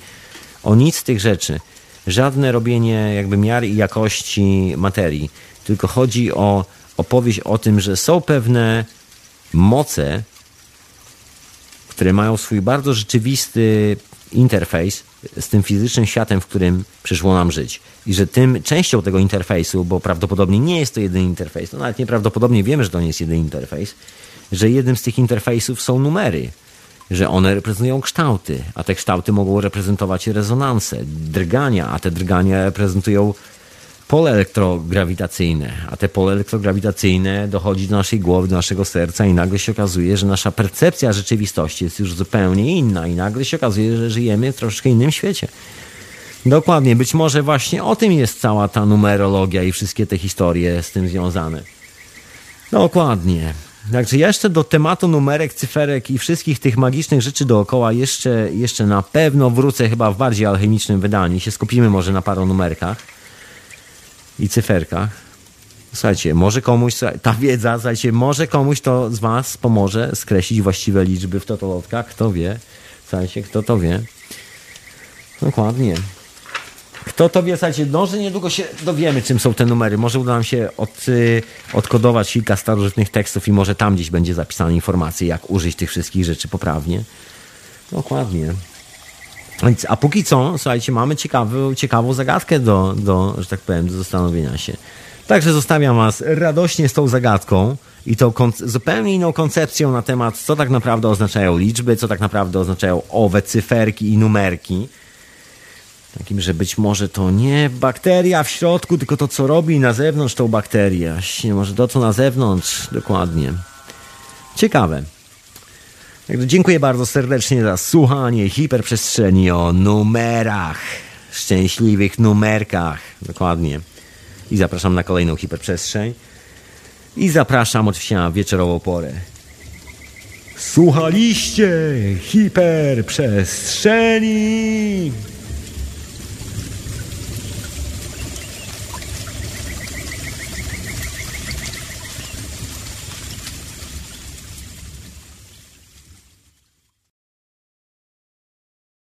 o nic z tych rzeczy. Żadne robienie jakby miar i jakości materii, tylko chodzi o opowieść o tym, że są pewne moce, które mają swój bardzo rzeczywisty interfejs z tym fizycznym światem, w którym przyszło nam żyć. I że tym częścią tego interfejsu, bo prawdopodobnie nie jest to jedyny interfejs, no nawet nieprawdopodobnie wiemy, że to nie jest jedyny interfejs, że jednym z tych interfejsów są numery że one reprezentują kształty, a te kształty mogą reprezentować rezonanse, drgania, a te drgania reprezentują pole elektrograwitacyjne, a te pole elektrograwitacyjne dochodzi do naszej głowy, do naszego serca i nagle się okazuje, że nasza percepcja rzeczywistości jest już zupełnie inna i nagle się okazuje, że żyjemy w troszeczkę innym świecie. Dokładnie, być może właśnie o tym jest cała ta numerologia i wszystkie te historie z tym związane. Dokładnie. Także jeszcze do tematu numerek, cyferek i wszystkich tych magicznych rzeczy dookoła jeszcze, jeszcze na pewno wrócę chyba w bardziej alchemicznym wydaniu. Się skupimy może na paru numerkach. I cyferkach. Słuchajcie, może komuś, ta wiedza, słuchajcie, może komuś to z Was pomoże skreślić właściwe liczby w totolotkach, kto wie. Słuchajcie, kto to wie. Dokładnie. Kto to wie, słuchajcie, może niedługo się dowiemy, czym są te numery. Może uda nam się od, y, odkodować kilka starożytnych tekstów i może tam gdzieś będzie zapisana informacja, jak użyć tych wszystkich rzeczy poprawnie. Dokładnie. A póki co, słuchajcie, mamy ciekawy, ciekawą zagadkę do, do, że tak powiem, do zastanowienia się. Także zostawiam Was radośnie z tą zagadką i tą zupełnie inną koncepcją na temat, co tak naprawdę oznaczają liczby, co tak naprawdę oznaczają owe cyferki i numerki. Takim, że być może to nie bakteria w środku, tylko to, co robi na zewnątrz tą bakterię. Może to, co na zewnątrz, dokładnie. Ciekawe. Dziękuję bardzo serdecznie za słuchanie hiperprzestrzeni o numerach, szczęśliwych numerkach. Dokładnie. I zapraszam na kolejną hiperprzestrzeń. I zapraszam oczywiście na wieczorową porę. Słuchaliście hiperprzestrzeni!